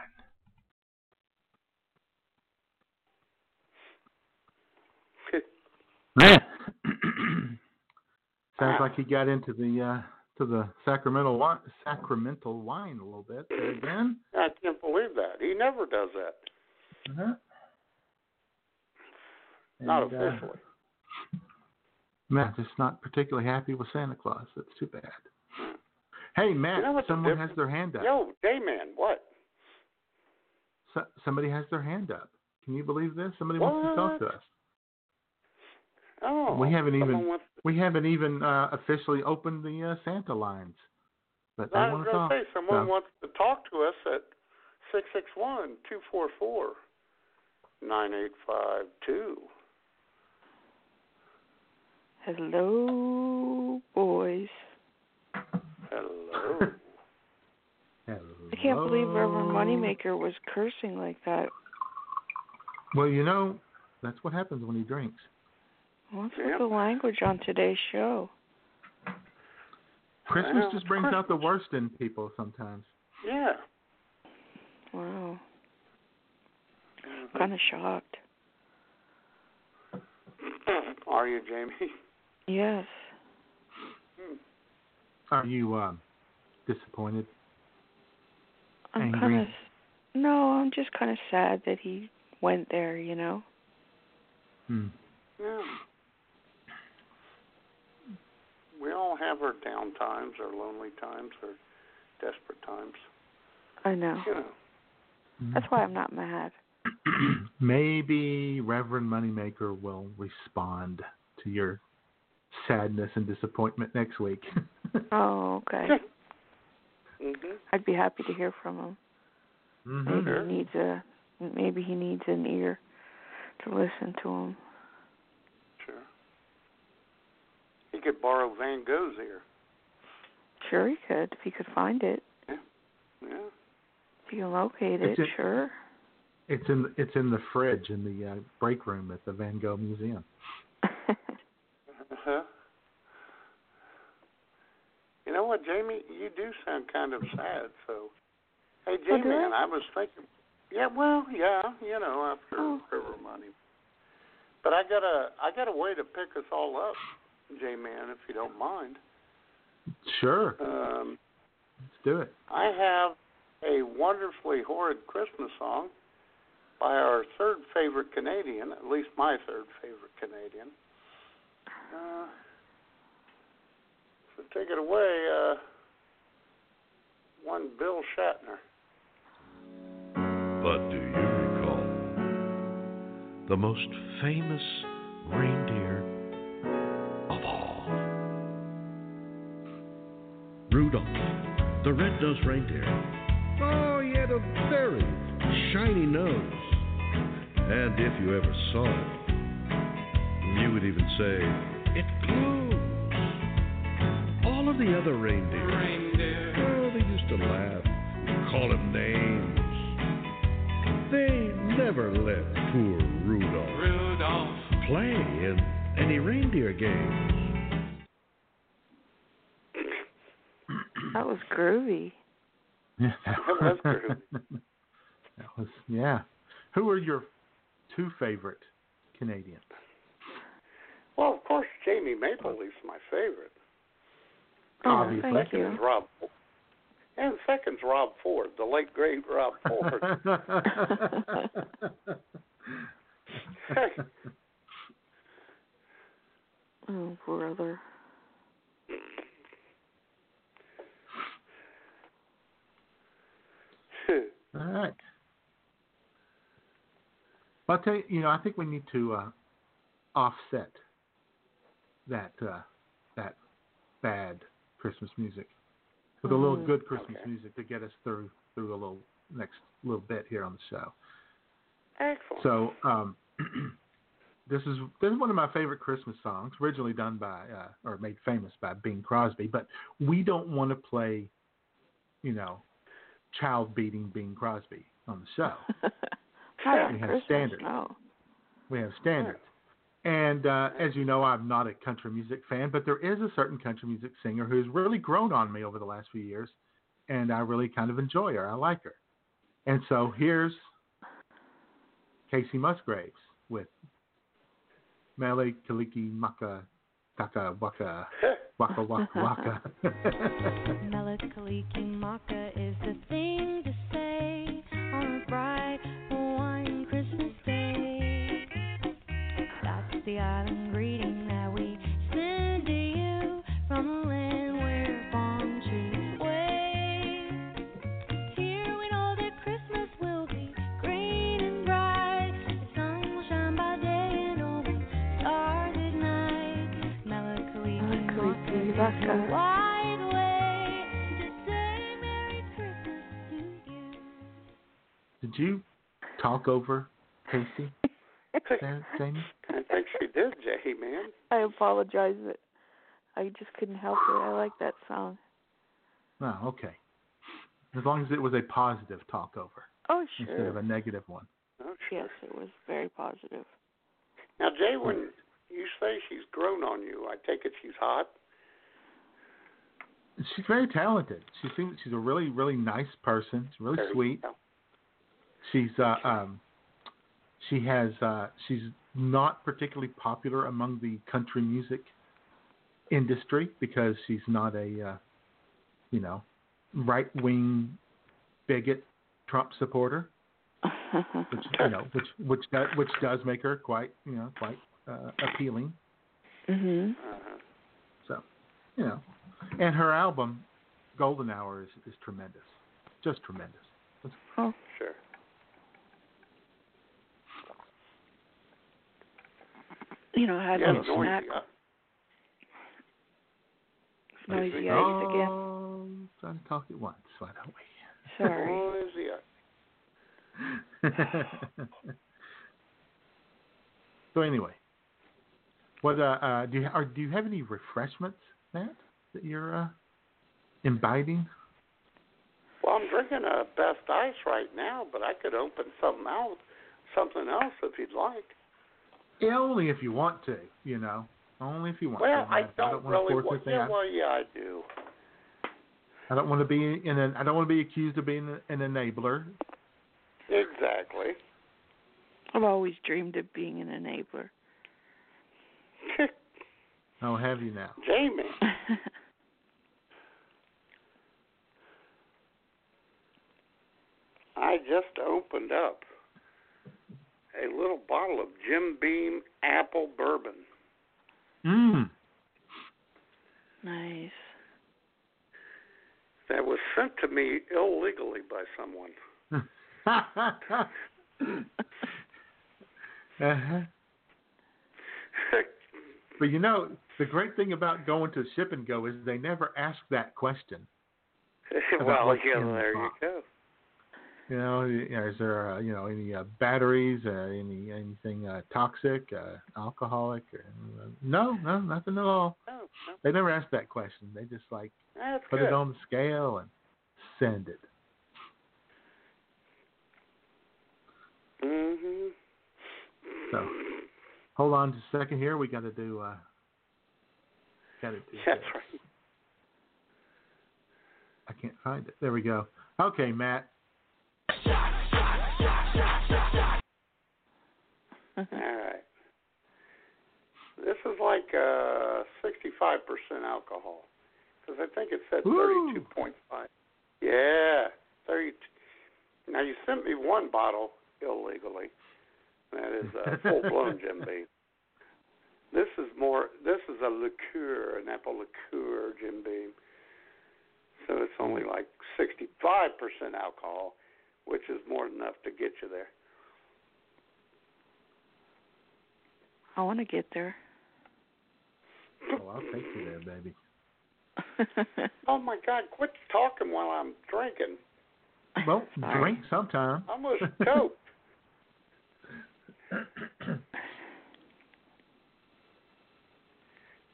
Man, [COUGHS] sounds like he got into the uh, to the sacramental wine, sacramental wine a little bit there again. I can't believe that. He never does that. Uh-huh. Not uh, officially. Matt just not particularly happy with Santa Claus. That's too bad. Hey, Matt, You know someone has their hand up. Yo, J-Man, what? So, somebody has their hand up. Can you believe this? Somebody wants to talk to us. Oh, We haven't even- Wants, We haven't even uh, officially opened the uh, Santa lines, but I want was going to say, someone so. wants to talk to us at six six one two four four nine eight five two. Hello, boys. Hello. [LAUGHS] Hello. I can't believe Reverend Moneymaker was cursing like that. Well, you know, that's what happens when he drinks. What's Yeah. with the language on today's show? Christmas Well, just it's brings out the worst in people sometimes. yeah. Wow. Mm-hmm. Kind of shocked. [LAUGHS] Are you, Jamie? Yes. Are you um, disappointed? I'm Angry? kind of. No, I'm just kind of sad that he went there. You know. Hmm. Yeah. We all have our down times, our lonely times, our desperate times. I know. You know. That's why I'm not mad. [CLEARS THROAT] Maybe Reverend Moneymaker will respond to your sadness and disappointment next week. [LAUGHS] Oh, okay. Mhm. I'd be happy to hear from him. Maybe Mhm. he needs a. Maybe he needs an ear to listen to him. Sure. He could borrow Van Gogh's ear. Sure, he could if he could find it. Yeah. If he can locate It's it, in- sure. It's in it's in the fridge in the uh, break room at the Van Gogh Museum. [LAUGHS] Uh-huh. You know what, Jamie? You do sound kind of sad. So, hey, Oh, Jamie, I? and I was thinking. Yeah, well, yeah, you know, after Oh. river money. But I got a I got a way to pick us all up, J Man, if you don't mind. Sure, Um, let's do it. I have a wonderfully horrid Christmas song by our third favorite Canadian, at least my third favorite Canadian. Uh, so take it away, uh, one Bill Shatner. But do you recall the most famous reindeer of all? Rudolph, the red-nosed reindeer. Oh, he had a very shiny nose. And if you ever saw it, you would even say, it glows. All of the other reindeer, oh, they used to laugh, call him names. They never let poor Rudolph, play in any reindeer games. that was groovy. Yeah, [LAUGHS] That was groovy. [LAUGHS] that was yeah. Who are your two favorite Canadians? Well, of course, Jamie Maple Leaf's my favorite. Oh, Obviously. thank second you. is Rob. And second's Rob Ford, the late great Rob [LAUGHS] Ford. [LAUGHS] Oh, brother. [LAUGHS] All right. But I'll tell you, you know, I think we need to uh, offset that uh, that bad Christmas music with a little Mhm. good Christmas Okay. music to get us through through a little next little bit here on the show. Excellent. So um, [CLEARS THROAT] this is this is one of my favorite Christmas songs, originally done by uh, or made famous by Bing Crosby. But we don't want to play, you know, child beating Bing Crosby on the show. [LAUGHS] We have Christmas, standards. No. We have standards. And uh, as you know, I'm not a country music fan, but there is a certain country music singer who's really grown on me over the last few years, and I really kind of enjoy her. I like her. And so here's Kacey Musgraves with Mele Kaliki Maka Taka Waka Waka Waka Waka. [LAUGHS] Mele Kalikimaka is the thing the island greeting that we send to you from the land where palm trees wave. Here we know that Christmas will be green and bright. The sun will shine by day and all the stars at night. Mele Kalikimaka is Maka. a wide way to say Merry Christmas to you. Did you talk over Kacey? [LAUGHS] There, Jamie? I did, Jay, man. I apologize, but I just couldn't help it. I like that song. Oh, okay. As long as it was a positive talkover Oh, sure. instead sure. of a negative one. Oh, sure. Yes, it was very positive. Now, Jay, when you say she's grown on you, I take it she's hot. She's very talented. She seems she's a really really nice person. She's really Very sweet. well. She's uh um she has uh she's not particularly popular among the country music industry because she's not a uh you know right wing bigot Trump supporter, [LAUGHS] which you know which which does, which does make her quite you know quite uh, appealing. mhm. Uh-huh. So, you know, and her album Golden Hour is, is tremendous, just tremendous. Oh, Sure. You know, I had Yeah, a noisy. snack. uh, Noisy eyes again. Trying to talk at once, why don't we? Sorry. Noisy. uh, [LAUGHS] we? so anyway, what uh, uh do you are, do you have any refreshments, Matt, that you're uh, imbibing? Well, I'm drinking a best ice right now, but I could open something else, something else if you'd like. Yeah, only if you want to, you know. Only if you want to. Well, to. I Matt. don't want to force wa- anything. yeah, I- well, yeah, I do. I don't want to be in an. I don't want to be accused of being an enabler. Exactly. I've always dreamed of being an enabler. [LAUGHS] Oh, have you now? Jamie. [LAUGHS] I just opened up a little bottle of Jim Beam apple bourbon. Mmm. nice. that was sent to me illegally by someone. [LAUGHS] uh-huh. [LAUGHS] But you know, the great thing about going to Ship and Go is they never ask that question. [LAUGHS] Well, yeah, in the there you box. go. You know, is there uh, you know any uh, batteries, uh, any anything uh, toxic, uh, alcoholic? Or, uh, no, no, nothing at all. No, no, They never ask that question. They just like that's put good. it on the scale and send it. Mhm. So, hold on just a second here. We got to do. Uh, got to do. That's this. right. I can't find it. There we go. Okay, Matt. All right. This is like uh, 65% alcohol because I think it said Woo. 32.5. Yeah, 30. Now you sent me one bottle illegally. That is a [LAUGHS] full-blown Jim Beam. This is more. This is a liqueur, an apple liqueur Jim Beam. So it's only like 65% alcohol, which is more than enough to get you there. I want to get there. Oh, I'll take you there, baby. [LAUGHS] Oh my God! Quit talking while I'm drinking. Well, [LAUGHS] Sorry. drink sometime. I'm almost [LAUGHS] choked. [CLEARS THROAT]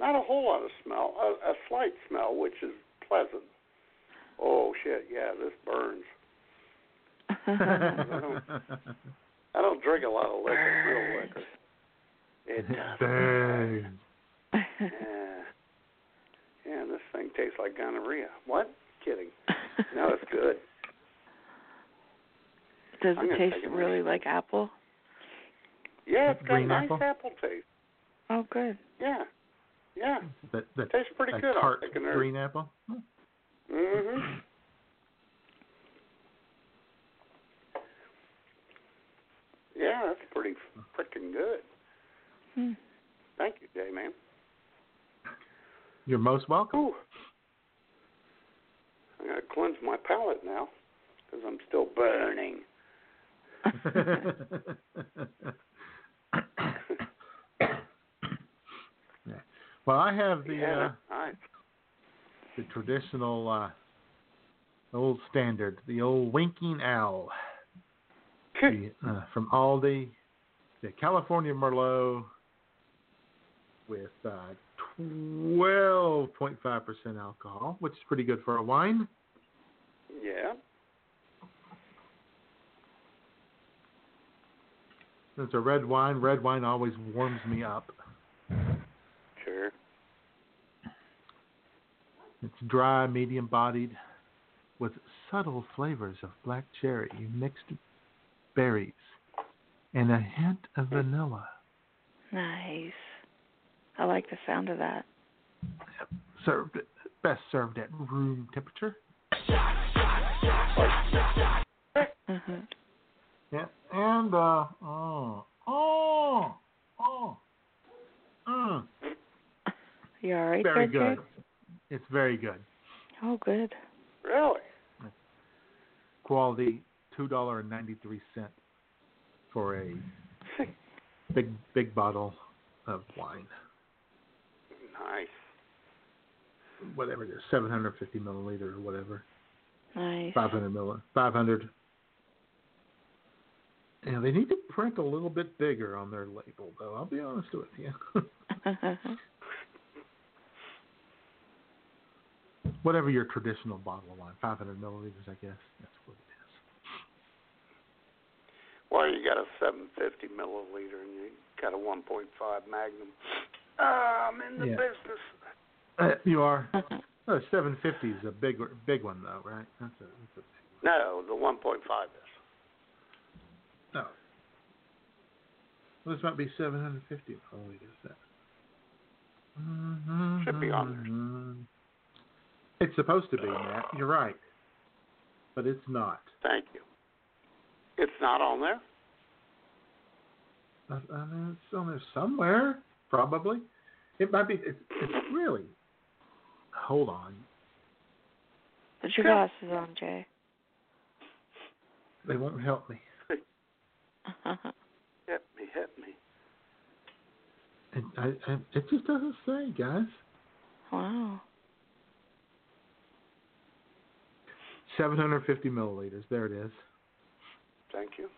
Not a whole lot of smell, a, a slight smell, which is pleasant. Oh shit! Yeah, this burns. [LAUGHS] I don't drink a lot of liquor, real liquor. It [LAUGHS] does. Dang. Yeah. Yeah, this thing tastes like gonorrhea. What? Kidding. No, it's good. Does I'm it gonna taste take a really like apple? Yeah, it's got Green nice apple? apple taste. Oh, good. Yeah. Yeah. That, that, Tastes pretty that good. I'm tart green apple. Mhm. Yeah, that's pretty freaking good. Hmm. Thank you, Jay, man. You're most welcome. Ooh. I gotta cleanse my palate now because I'm still burning. Yeah. [LAUGHS] [COUGHS] Well, I have the yeah, uh, nice. the traditional uh, old standard, the old winking owl the, uh, from Aldi, the California Merlot with uh, 12.5% alcohol, which is pretty good for a wine. Yeah. It's a red wine. Red wine always warms me up. Sure. It's dry, medium bodied, with subtle flavors of black cherry, mixed berries, and a hint of vanilla. Nice. I like the sound of that. Served best served at room temperature. hmm Yeah, and uh oh oh oh mm, You all right very there, good. Jay? It's very good. Oh, good. Really? Quality two dollar and ninety three cent for a big big bottle of wine. Nice. Whatever it is, seven hundred fifty milliliter or whatever. Nice. Five hundred milli five hundred. Yeah, they need to print a little bit bigger on their label though, I'll be honest with you. [LAUGHS] whatever your traditional bottle of wine, five hundred milliliters I guess. That's what it is. Well, you got a 750 milliliter and you got a 1.5 Magnum. I'm in the Yeah. business. Uh, you are. Oh, 750 is a big big one though, right? That's a, that's a No, the 1.5 is. no. Well, this might be seven hundred fifty milliliters then. Should be on there. It's supposed to be, Matt. You're right, but it's not. Thank you. It's not on there? I, I mean, it's on there somewhere, probably. It might be. It's, it's really. Hold on. Put your glasses on, Jay. They won't help me. [LAUGHS] Hit me, hit me. It, I, I, it just doesn't say, guys. wow. 750 milliliters. There it is. Thank you.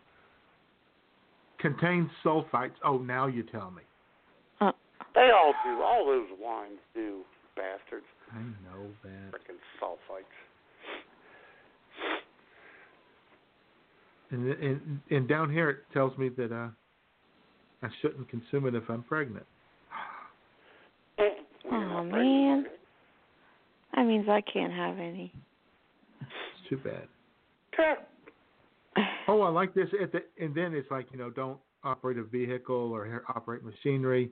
Contains sulfites. Oh, now you tell me. They all do. All those wines do, bastards. I know that. Frickin' sulfites. And, and and down here it tells me that uh, I shouldn't consume it if I'm pregnant. Oh man. That means I can't have any. It's too bad. Oh, I like this. At the, and then it's like you know, don't operate a vehicle or operate machinery.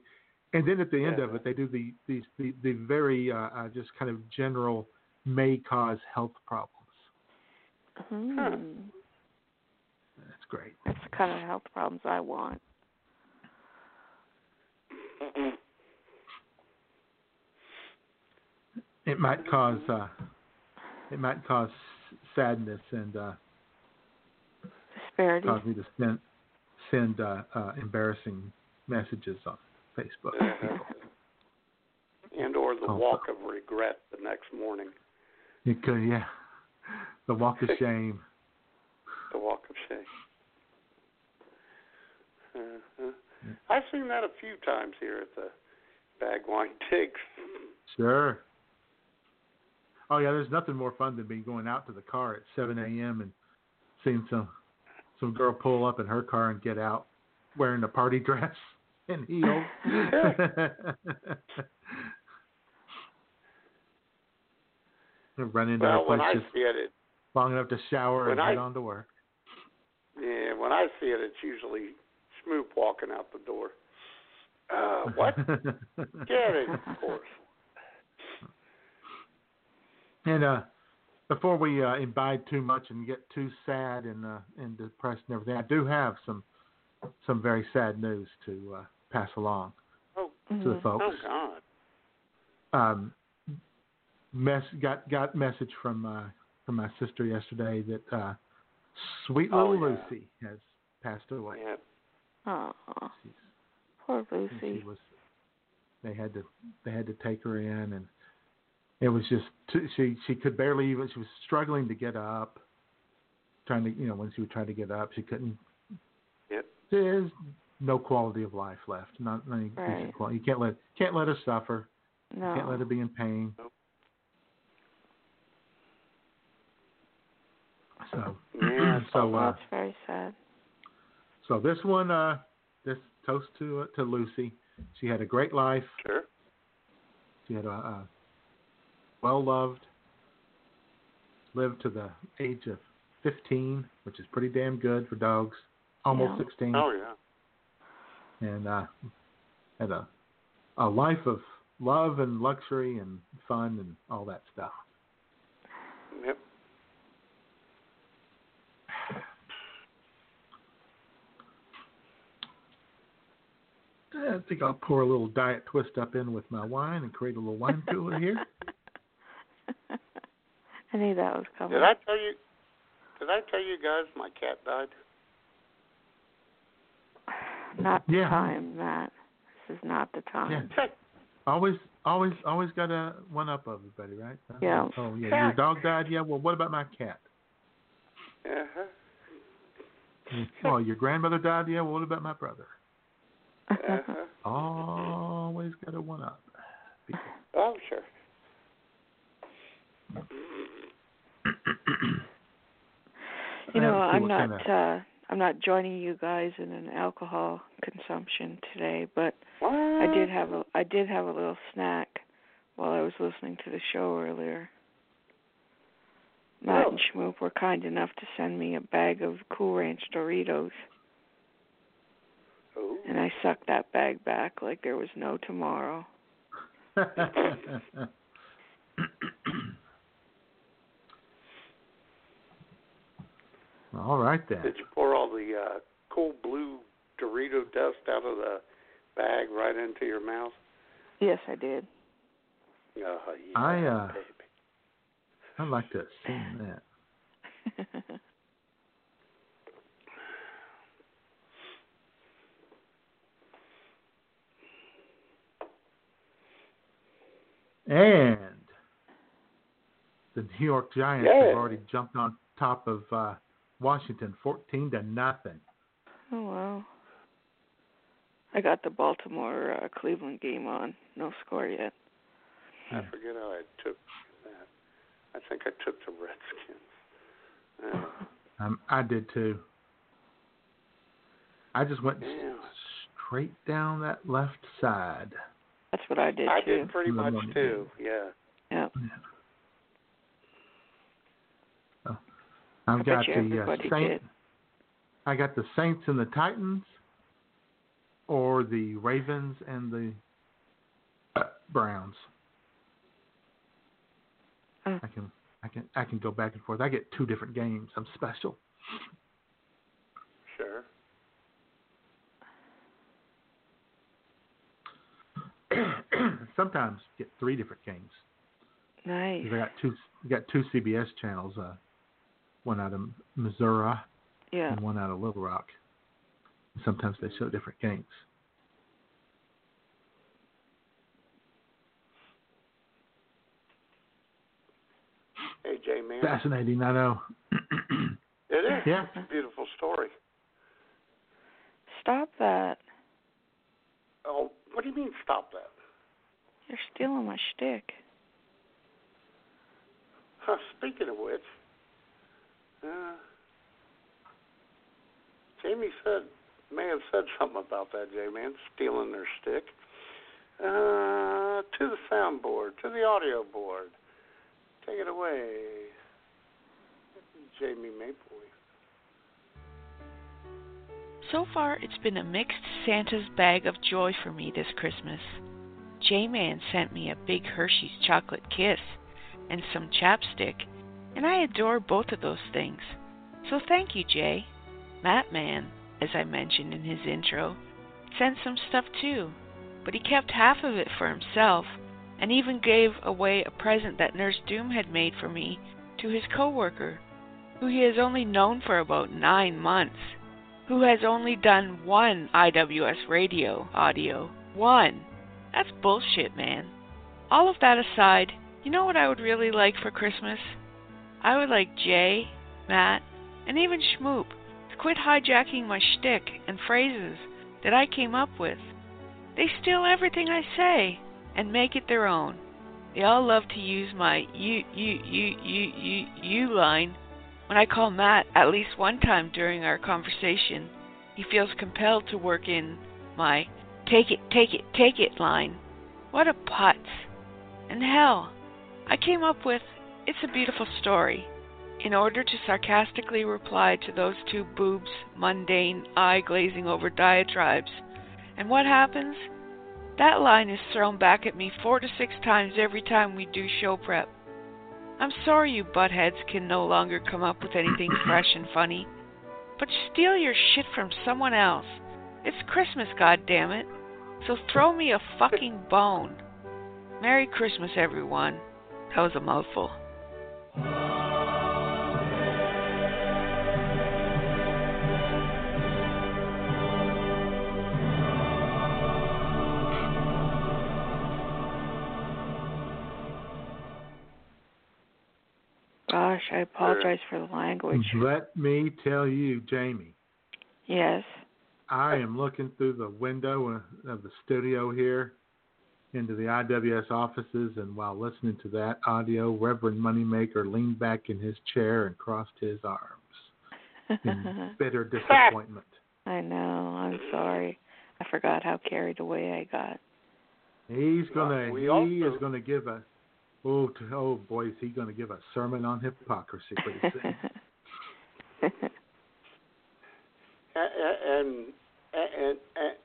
And then at the end of it, they do the these the, the very uh, uh, just kind of general may cause health problems. Hmm. That's great. That's the kind of health problems I want. It might cause uh, it might cause sadness and uh, Disparity. cause me to send send uh, uh, embarrassing messages on Facebook. Uh-huh. and or the Oh. walk of regret the next morning. You could, yeah. The walk of [LAUGHS] shame. The walk of shame. Uh-huh. I've seen that a few times here at the Bagwine Digs. Sure. Oh yeah, there's nothing more fun than being going out to the car at 7 a.m. and seeing some some girl pull up in her car and get out wearing a party [LAUGHS] dress and heels. [LAUGHS] run into well, when I see it, it long enough to shower and I- head on to work. yeah, when I see it, it's usually Schmoop walking out the door. Uh, what? [LAUGHS] Get it, of course. And uh, before we uh, imbibe too much and get too sad and uh, and depressed and everything, I do have some some very sad news to uh, pass along Oh, to the Mhm. folks. oh God. Um, mess got got message from uh, from my sister yesterday that uh, sweet Oh, little yeah. Lucy has passed away. Yeah. Oh, She's, poor Lucy. she was they had to they had to take her in and it was just too, she she could barely even she was struggling to get up trying to you know when she would try to get up she couldn't Yep. there's no quality of life left not any decent Right. quality you can't let can't let her suffer No. you can't let her be in pain so Yeah. [CLEARS THROAT] so uh That's very sad. so this one uh this toast to uh, to Lucy she had a great life Sure. She had a, a well loved, lived to the age of 15, which is pretty damn good for dogs. Almost Yeah. 16, Oh yeah. and uh, had a a life of love and luxury and fun and all that stuff. Yep. I think I'll pour a little diet twist up in with my wine and create a little wine cooler here. [LAUGHS] I knew that was coming. Did I tell you? Did I tell you guys my cat died? Not the Yeah. time, Matt. This is not the time. Yeah. Always, always, always got a one up of everybody, right? Yeah. Oh yeah, your dog died. Yeah. Well, what about my cat? Uh-huh. Well, your grandmother died. Yeah. Well, what about my brother? Uh-huh. Always got a one up. Oh sure. [CLEARS THROAT] You know, I'm not uh I'm not joining you guys in an alcohol consumption today, but What? I did have a I did have a little snack while I was listening to the show earlier. Matt and Schmoop were kind enough to send me a bag of Cool Ranch Doritos, Ooh. and I sucked that bag back like there was no tomorrow. [LAUGHS] [LAUGHS] All right then. Did you pour all the uh, cool blue Dorito dust out of the bag right into your mouth? Yes, I did. Oh, yeah, I uh, baby. I'd like to have seen that. [LAUGHS] And the New York Giants Yeah. have already jumped on top of uh, Washington, fourteen to nothing. oh wow. I got the Baltimore uh, Cleveland game on. No score yet. I forget how I took that. I think I took the Redskins. Uh, Um, I did too. I just went yeah. straight down that left side. That's what I did too. I too. did pretty much money too. Yeah. Yeah. I've I got the uh, everybody Saints. I got the Saints and the Titans, or the Ravens and the uh, Browns. Uh. I can I can I can go back and forth. I get two different games. I'm special. Sure. [CLEARS THROAT] Sometimes get three different games. Nice. 'Cause I got two I got two CBS channels. Uh, one out of Missouri, yeah. and one out of Little Rock. Sometimes they show different games. Hey, Jay, man. Fascinating, I know. [CLEARS THROAT] it is. Yeah. It's a beautiful story. Stop that. Oh, what do you mean stop that? You're stealing my shtick. Huh, speaking of which, uh, Jamie said may have said something about that, J Man, stealing their stick. Uh, to the soundboard, to the audio board. Take it away. Jamie Mapley. So far, it's been a mixed Santa's bag of joy for me this Christmas. J Man sent me a big Hershey's chocolate kiss and some chapstick, and I adore both of those things. So thank you, Jay. Matt Man, as I mentioned in his intro, sent some stuff too, but he kept half of it for himself and even gave away a present that Nurse Doom had made for me to his coworker, who he has only known for about nine months who has only done one IWS radio audio. One. That's bullshit, man. All of that aside, you know what I would really like for Christmas? I would like Jay, Matt, and even Schmoop to quit hijacking my shtick and phrases that I came up with. They steal everything I say and make it their own. They all love to use my you you you you you you line when I call Matt at least one time during our conversation, he feels compelled to work in my take it, take it, take it line. What a putz. And hell, I came up with It's a Beautiful Story in order to sarcastically reply to those two boobs' mundane, eye glazing over diatribes. And what happens? That line is thrown back at me four to six times every time we do show prep. I'm sorry you buttheads can no longer come up with anything [CLEARS THROAT] fresh and funny, but steal your shit from someone else. It's Christmas, goddammit. So throw me a fucking bone. Merry Christmas, everyone. That was a mouthful. Gosh, I apologize for the language. Let me tell you, Jamie, Yes. I am looking through the window of the studio here into the IWS offices, and while listening to that audio, Reverend Moneymaker leaned back in his chair and crossed his arms in [LAUGHS] bitter disappointment. I know. I'm sorry. I forgot how carried away I got. He's gonna we he also- is gonna give a oh oh boy is he gonna give a sermon on hypocrisy pretty soon. [LAUGHS] And and and and, and,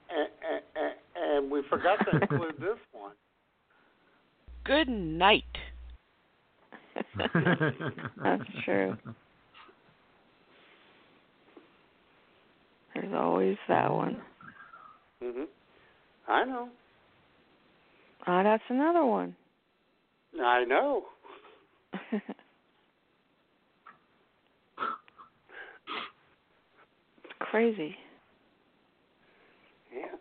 and, and we forgot to include this one. Good night. That's true. There's always that one. Mhm. I know. Ah, that's another one. I know. [LAUGHS] It's crazy. Yeah.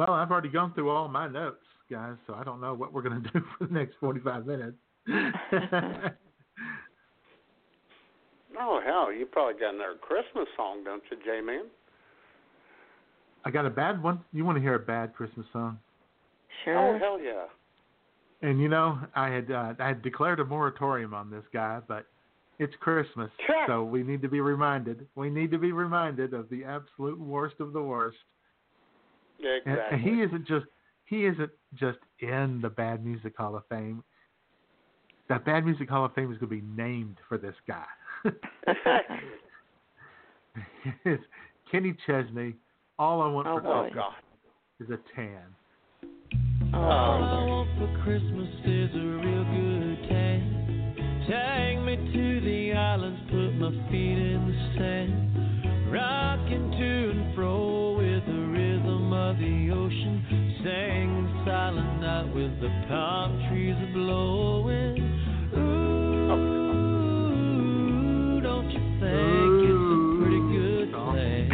Well, I've already gone through all my notes, guys, so I don't know what we're gonna [LAUGHS] do for the next forty five minutes. [LAUGHS] Oh hell, you probably got another Christmas song, don't you, J Man? I got a bad one. You want to hear a bad Christmas song? Sure. Oh hell yeah. And you know, I had uh, I had declared a moratorium on this guy, but it's Christmas, Sure. so we need to be reminded. We need to be reminded of the absolute worst of the worst. Yeah, And- exactly. And he isn't just he isn't just in the Bad Music Hall of Fame. That Bad Music Hall of Fame is going to be named for this guy. it's [LAUGHS] Kenny Chesney. All I want Oh, for boy. oh God. is a tan. Oh. All I want for Christmas is a real good tan. Take me to the islands, put my feet in the sand. Rocking to and fro the ocean. Sing the silent night with the palm trees a blowing. Ooh, don't you think it's a pretty good thing?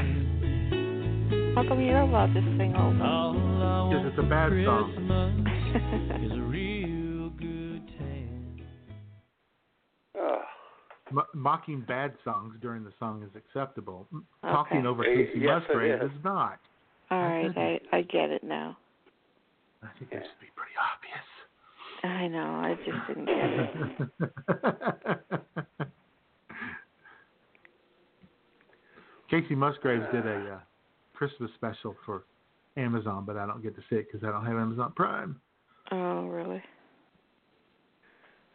How come you know about this thing all the time? All I because it's a bad song. [LAUGHS] is a real good time. M- mocking bad songs during the song is acceptable. M- Talking over Kacey yes, Musgrave is. is not. All right, I I get it now. I think that should be pretty obvious. I know. I just didn't get it. obvious. [LAUGHS] Kacey Musgraves did a uh, Christmas special for Amazon, but I don't get to see it because I don't have Amazon Prime. Oh, really?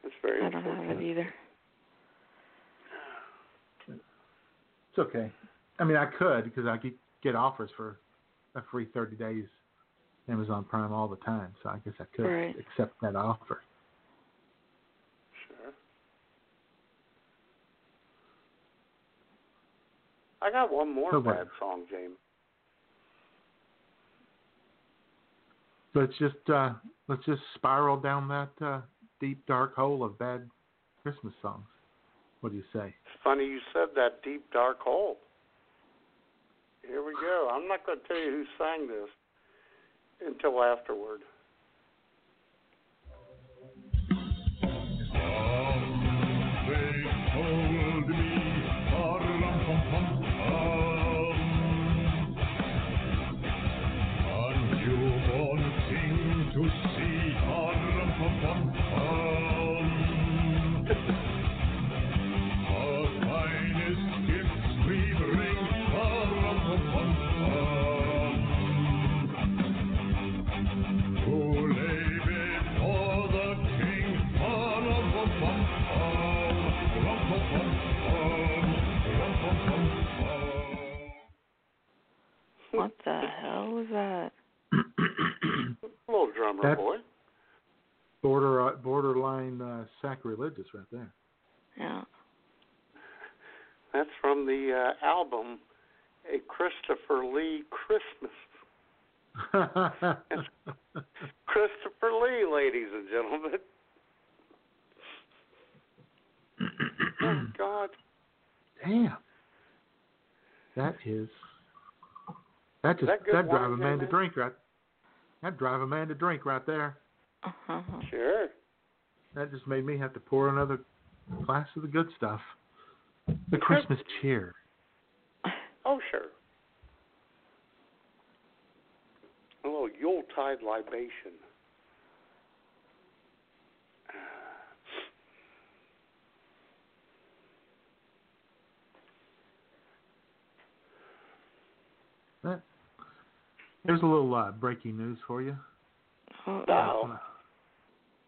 That's very I don't have it either. It's okay. I mean, I could because I could get offers for a free 30 days Amazon Prime all the time. So I guess I could Right. accept that offer. Sure. I got one more So bad song, James. Let's just uh, let's just spiral down that uh, deep dark hole of bad Christmas songs. What do you say? It's funny you said that deep dark hole. Here we go. I'm not going to tell you who sang this until afterward. Hell was that? Little drummer That's- boy. Border uh, borderline uh, sacrilegious right there. Yeah. That's from the uh, album A Christopher Lee Christmas. [LAUGHS] Christopher Lee, ladies and gentlemen. [CLEARS THROAT] oh, God. Damn. That is. That just that good that drive a man to drink right. That drive a man to drink right there. Uh-huh. Sure. That just made me have to pour another glass of the good stuff. The Christmas cheer. Oh, sure. A little Yuletide libation. That, there's a little uh, breaking news for you. Oh, No.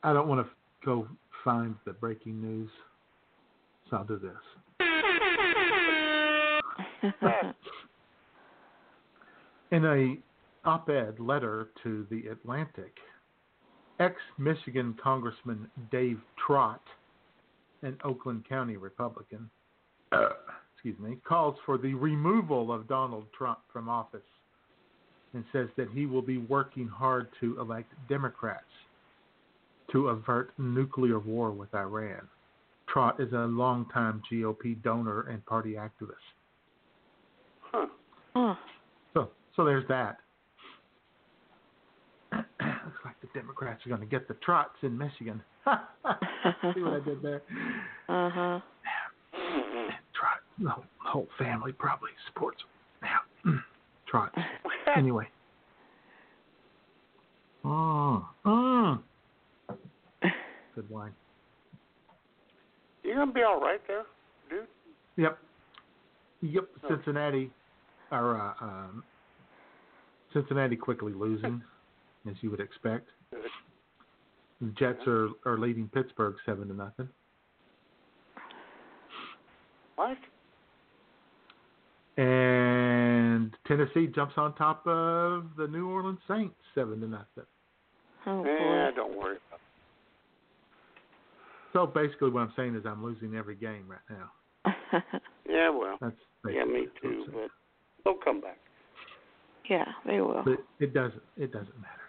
I don't want to go find the breaking news, so I'll do this. [LAUGHS] In a op-ed letter to the Atlantic, ex-Michigan Congressman Dave Trott, an Oakland County Republican, [COUGHS] excuse me, calls for the removal of Donald Trump from office and says that he will be working hard to elect Democrats to avert nuclear war with Iran. Trott is a longtime GOP donor and party activist. Huh. Huh. So, so there's that. [CLEARS THROAT] Looks like the Democrats are going to get the Trotts in Michigan. [LAUGHS] See what I did there? Uh-huh. Trot, the whole, family probably supports him. Yeah, [CLEARS THROAT] Trot. Anyway. Mm, mm. [SIGHS] Good wine. You're gonna be all right there, dude? Yep. Yep. Cincinnati are uh, um, Cincinnati quickly losing, [LAUGHS] as you would expect. The Jets are, are leading Pittsburgh seven to nothing. What? And Tennessee jumps on top of the New Orleans Saints seven to nothing. Oh, boy. don't worry. About So basically, what I'm saying is I'm losing every game right now. [LAUGHS] Yeah, well. That's Yeah, me too. what I'm saying. But they'll come back. yeah, they will. But it doesn't. It doesn't matter.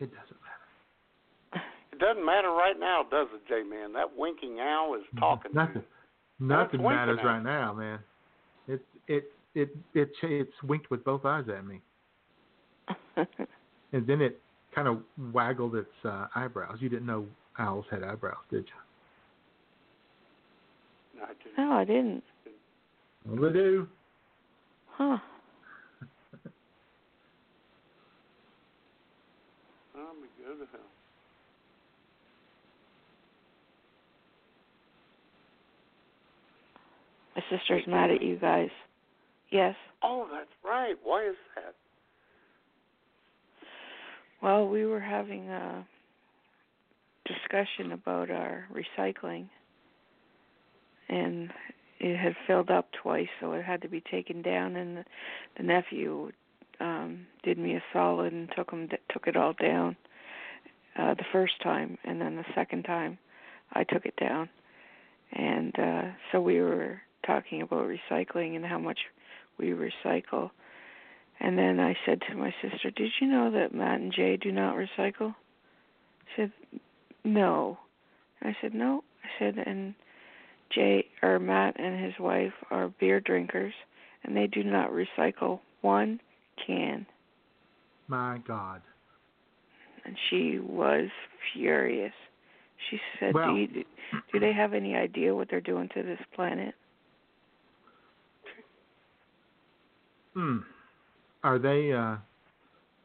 It doesn't matter. It doesn't matter right now, does it, J Man? That winking owl is mm-hmm. talking. to Nothing. you. Nothing winking matters at right now, man. It it it it ch- it's winked with both eyes at me. [LAUGHS] and then it kind of waggled its uh, eyebrows. You didn't know owls had eyebrows, did you? No, I didn't. No, I didn't. Well, they do. Huh. We go to hell. My sister's mad at you guys. Yes. Oh, that's right. Why is that? Well, we were having a discussion about our recycling, and it had filled up twice, so it had to be taken down. And the, the nephew um, did me a solid and took him took it all down uh, the first time, and then the second time I took it down. And uh, so we were talking about recycling and how much we recycle. And then I said to my sister, "Did you know that Matt and Jay do not recycle?" She said, "No." And I said, "No." I said, "And Jay or Matt and his wife are beer drinkers, and they do not recycle one can." My God. And she was furious. She said, Well- do, you, "Do they have any idea what they're doing to this planet?" Hmm. Are they? Uh,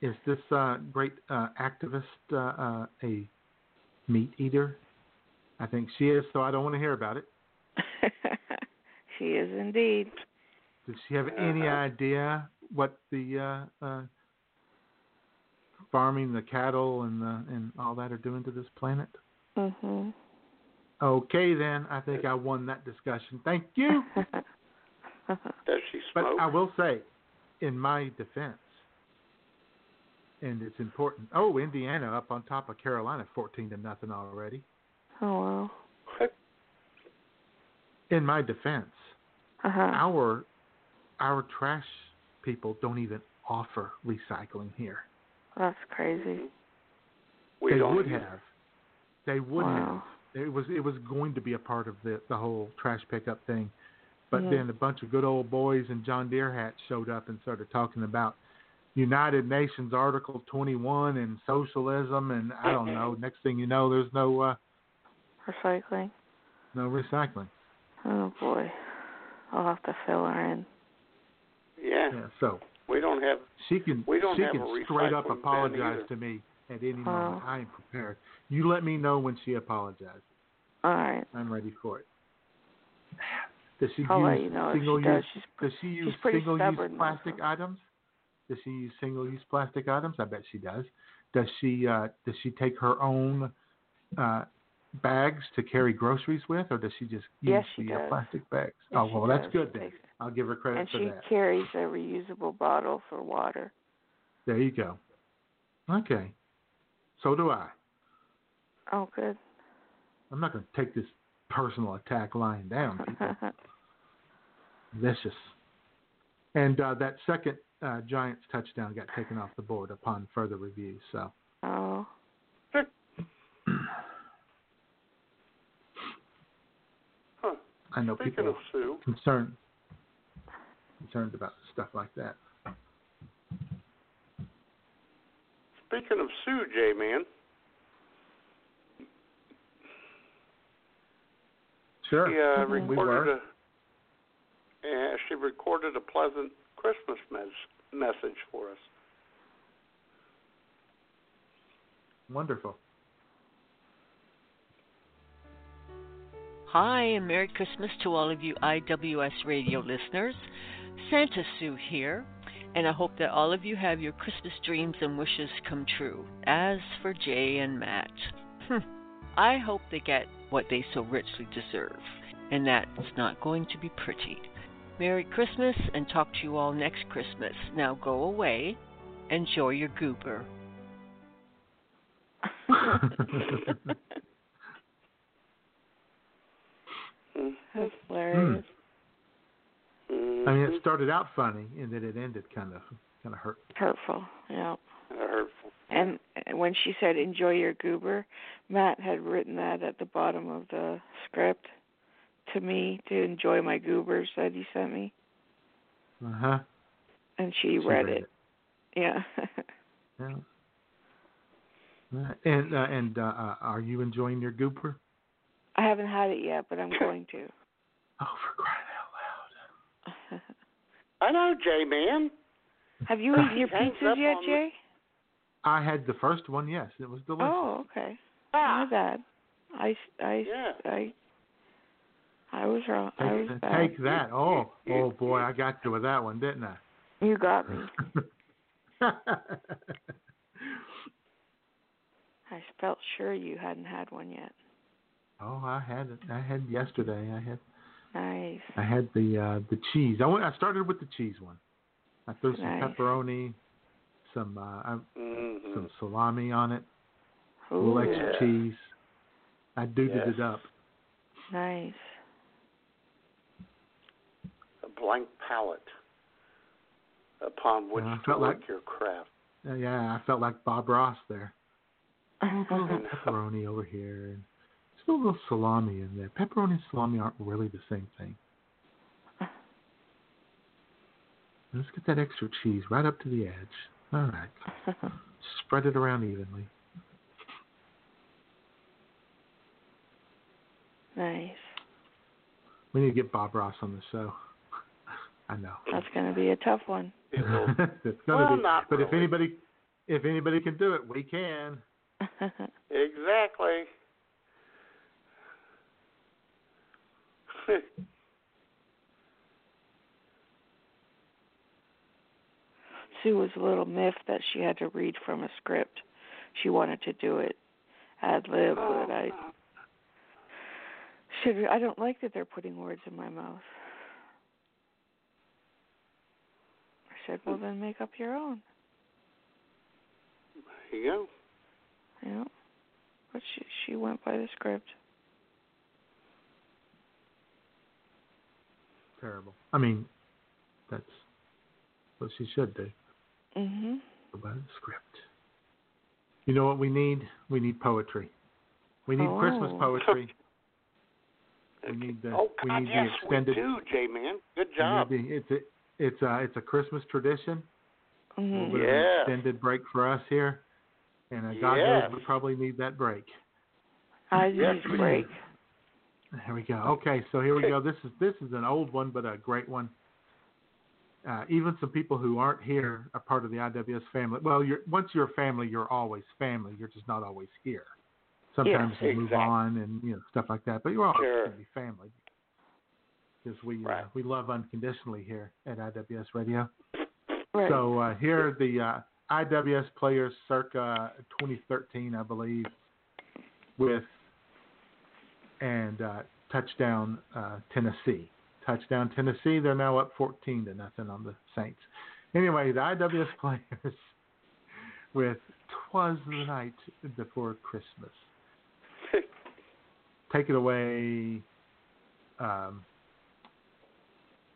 is this uh, great uh, activist uh, uh, a meat eater? I think she is. So I don't want to hear about it. [LAUGHS] she is indeed. Does she have any Uh-huh. idea what the uh, uh, farming, the cattle, and the, and all that are doing to this planet? Mhm. Okay, then I think I won that discussion. Thank you. [LAUGHS] Does she smoke? But? I will say, in my defense, and it's important. Oh, Indiana up on top of Carolina, fourteen to nothing already. oh well. In my defense, Uh huh. our our trash people don't even offer recycling here. That's crazy. we they don't would use- have. They would Wow. have. It was it was going to be a part of the the whole trash pickup thing, but Mhm. then a bunch of good old boys in John Deere hats showed up and started talking about United Nations Article 21 and socialism and I don't know. [LAUGHS] Next thing you know, there's no uh, Recycling. no recycling. Oh boy. I'll have to fill her in. Yeah, Yeah, so we don't have. she can We don't she have can a straight up apologize to me at any Wow. moment. I am prepared. You let me know when she apologizes. All right. I'm ready for it. Does she I'll use you know if she single does. use? Does she use single use plastic items? Does she use single use plastic items? I bet she does. Does she uh, does she take her own uh, bags to carry groceries with, or does she just use Yes, she the uh, does. plastic bags? Yes, oh well, that's good then. I'll give her credit and for she carries a reusable bottle for water. There you go. Okay. So do I. Oh, good. I'm not going to take this personal attack lying down, [LAUGHS] people. Vicious. And uh, that second uh, Giants touchdown got taken off the board upon further review. So oh. Huh. I know Speaking people of Sue, concerned concerned about stuff like that. speaking of Sue, J man, Sure. she uh, We recorded were. a. Uh, she recorded a pleasant Christmas mes- message for us. Wonderful. Hi, and Merry Christmas to all of you IWS radio listeners. Santa Sue here, and I hope that all of you have your Christmas dreams and wishes come true. As for Jay and Matt, hmm, I hope they get what they so richly deserve, and that's not going to be pretty. Merry Christmas, and talk to you all next Christmas. Now go away, enjoy your goober. That's hilarious. Hmm. I mean, it started out funny, and then it ended kind of kind of hurt. Hurtful. Yeah. hurtful. And when she said "enjoy your goober," Matt had written that at the bottom of the script to me to enjoy my goobers that he sent me, Uh huh. and she, read, it. Yeah. [LAUGHS] Yeah. Uh, And uh, and uh, uh, are you enjoying your goober? I haven't had it yet, but I'm [LAUGHS] going to. Oh, for crying out loud! [LAUGHS] I know, Jay man. Have you eaten your pizzas yet, on the- Jay? I had the first one. Yes, it was delicious. Oh, okay. Ah. My bad. I, I, Yeah. I, I was wrong. I was Take, bad. take that. Oh, [LAUGHS] oh boy, I got you with that one, didn't I? You got me. [LAUGHS] I felt sure you hadn't had one yet. oh, I had it. I had yesterday. I had Nice. I had the uh the cheese. I went. I started with the cheese one. I threw some Nice. pepperoni, some uh I- Mhm. some salami on it, a Ooh, little extra Yeah. cheese. I duded Yes. it up. nice. A blank palette upon which Yeah, I to felt work like- your craft. Uh, yeah, I felt like Bob Ross there. A little Uh-huh. pepperoni over here, and just a little salami in there. Pepperoni and salami aren't really the same thing. [LAUGHS] Let's get that extra cheese right up to the edge. All right. [LAUGHS] Spread it around evenly. nice. We need to get Bob Ross on the show. [LAUGHS] I know. That's going to be a tough one. [LAUGHS] It's gonna Well, be. not but if anybody, if anybody can do it, we can. exactly. Sue was a little miffed that she had to read from a script. She wanted to do it ad lib, oh, but I should. I don't like that they're putting words in my mouth. I said, well, then make up your own. Here you go. You know, but she she went by the script. Terrible. I mean, that's what she should do. Mhm. Go by the script. You know what we need? We need poetry. We need Christmas Oh. poetry. [LAUGHS] We need the oh we need yes, the extended. we do, Jay man. Good job. the- it's a it's a it's a Christmas tradition. A little Mhm. bit of extended break for us here, and uh, God Yes. knows we probably need that break. I Yes, need a we break. There we go. Okay, so here we go. This is this is an old one, but a great one. Uh, even some people who aren't here are part of the IWS family. Well, you're once you're family, you're always family. You're just not always here. Sometimes Yes, you move on and you know stuff like that, but you're always Sure. going to be family because we uh, we love unconditionally here at IWS Radio. Right. So uh, here are the uh, IWS players circa 2013, I believe, with and uh, touchdown uh, Tennessee. Touchdown Tennessee. They're now up 14 to nothing on the Saints. Anyway, the IWS [LAUGHS] players with "Twas the Night Before Christmas." [LAUGHS] Take it away. Um,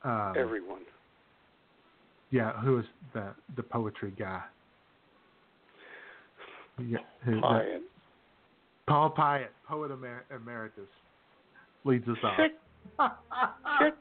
um, Everyone. yeah, who is the the poetry guy? Yeah, who- the- Paul Pyatt, poet emer- emeritus, leads us off. [LAUGHS]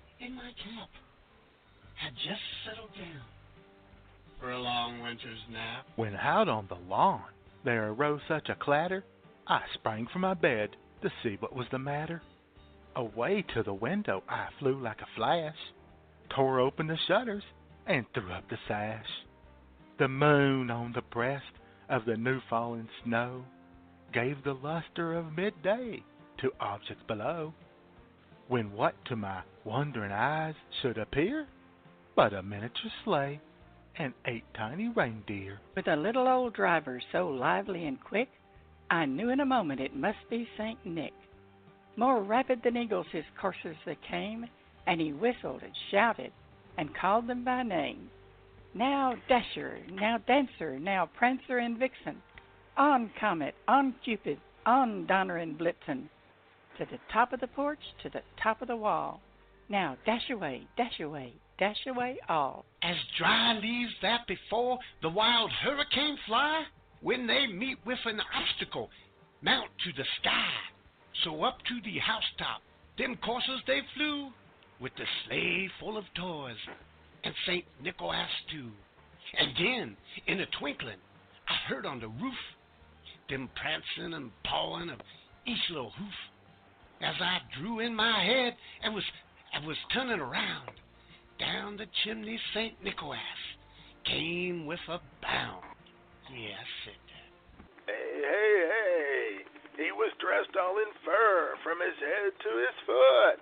in my cap, had just settled down for a long winter's nap. When out on the lawn there arose such a clatter, I sprang from my bed to see what was the matter. Away to the window I flew like a flash, tore open the shutters, and threw up the sash. The moon on the breast of the new fallen snow gave the luster of midday to objects below. When what to my wondering eyes should appear but a miniature sleigh and eight tiny reindeer. With a little old driver so lively and quick, I knew in a moment it must be St. Nick. More rapid than eagles his coursers they came, and he whistled and shouted and called them by name. Now Dasher, now Dancer, now Prancer and Vixen, on Comet, on Cupid, on Donner and Blitzen. To the top of the porch, to the top of the wall. Now dash away, dash away, dash away all. As dry leaves that before the wild hurricane fly, when they meet with an obstacle, mount to the sky. So up to the housetop, them coursers they flew, with the sleigh full of toys, and St. Nicholas too. And then, in a twinkling, I heard on the roof them prancing and pawing of each little hoof. As I drew in my head and was I was turning around, down the chimney St. Nicholas came with a bound. Yeah, I said that. Hey, hey, hey! He was dressed all in fur from his head to his foot,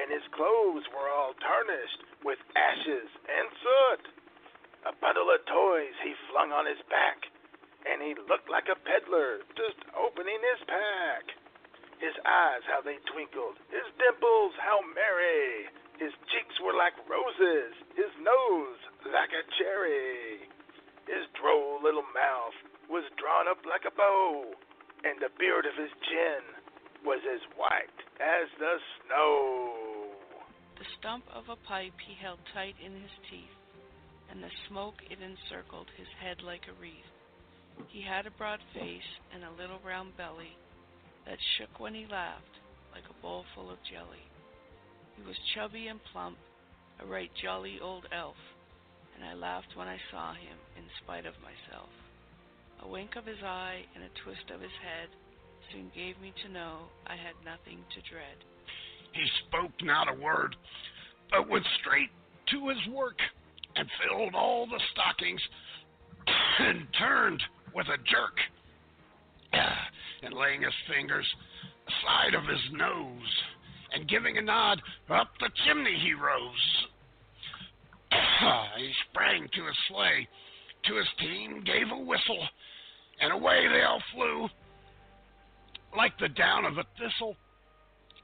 and his clothes were all tarnished with ashes and soot. A bundle of toys he flung on his back, and he looked like a peddler just opening his pack. His eyes, how they twinkled, his dimples, how merry. His cheeks were like roses, his nose like a cherry. His droll little mouth was drawn up like a bow, and the beard of his chin was as white as the snow. The stump of a pipe he held tight in his teeth, and the smoke it encircled his head like a wreath. He had a broad face and a little round belly that shook when he laughed like a bowl full of jelly. He was chubby and plump, a right jolly old elf, and I laughed when I saw him in spite of myself. A wink of his eye and a twist of his head soon gave me to know I had nothing to dread. He spoke not a word, but went straight to his work and filled all the stockings and turned with a jerk. And laying his fingers aside of his nose and giving a nod, up the chimney he rose. [SIGHS] he sprang to his sleigh, to his team gave a whistle, and away they all flew like the down of a thistle.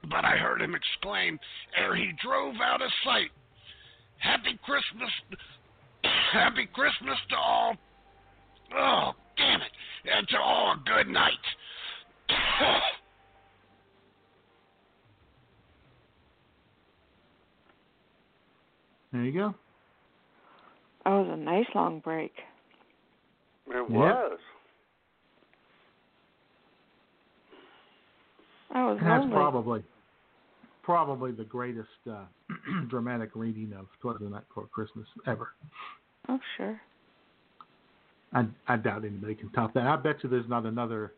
But I heard him exclaim ere he drove out of sight, Happy Christmas, [CLEARS THROAT] Happy Christmas to all. Oh, damn it, and to all a good night. There you go. That was a nice long break. It Yep. was. That was And that's lovely. probably probably the greatest uh, [CLEARS THROAT] dramatic reading of "Twas the Night Before Christmas" ever. Oh, sure. I I doubt anybody can top that. I bet you there's not another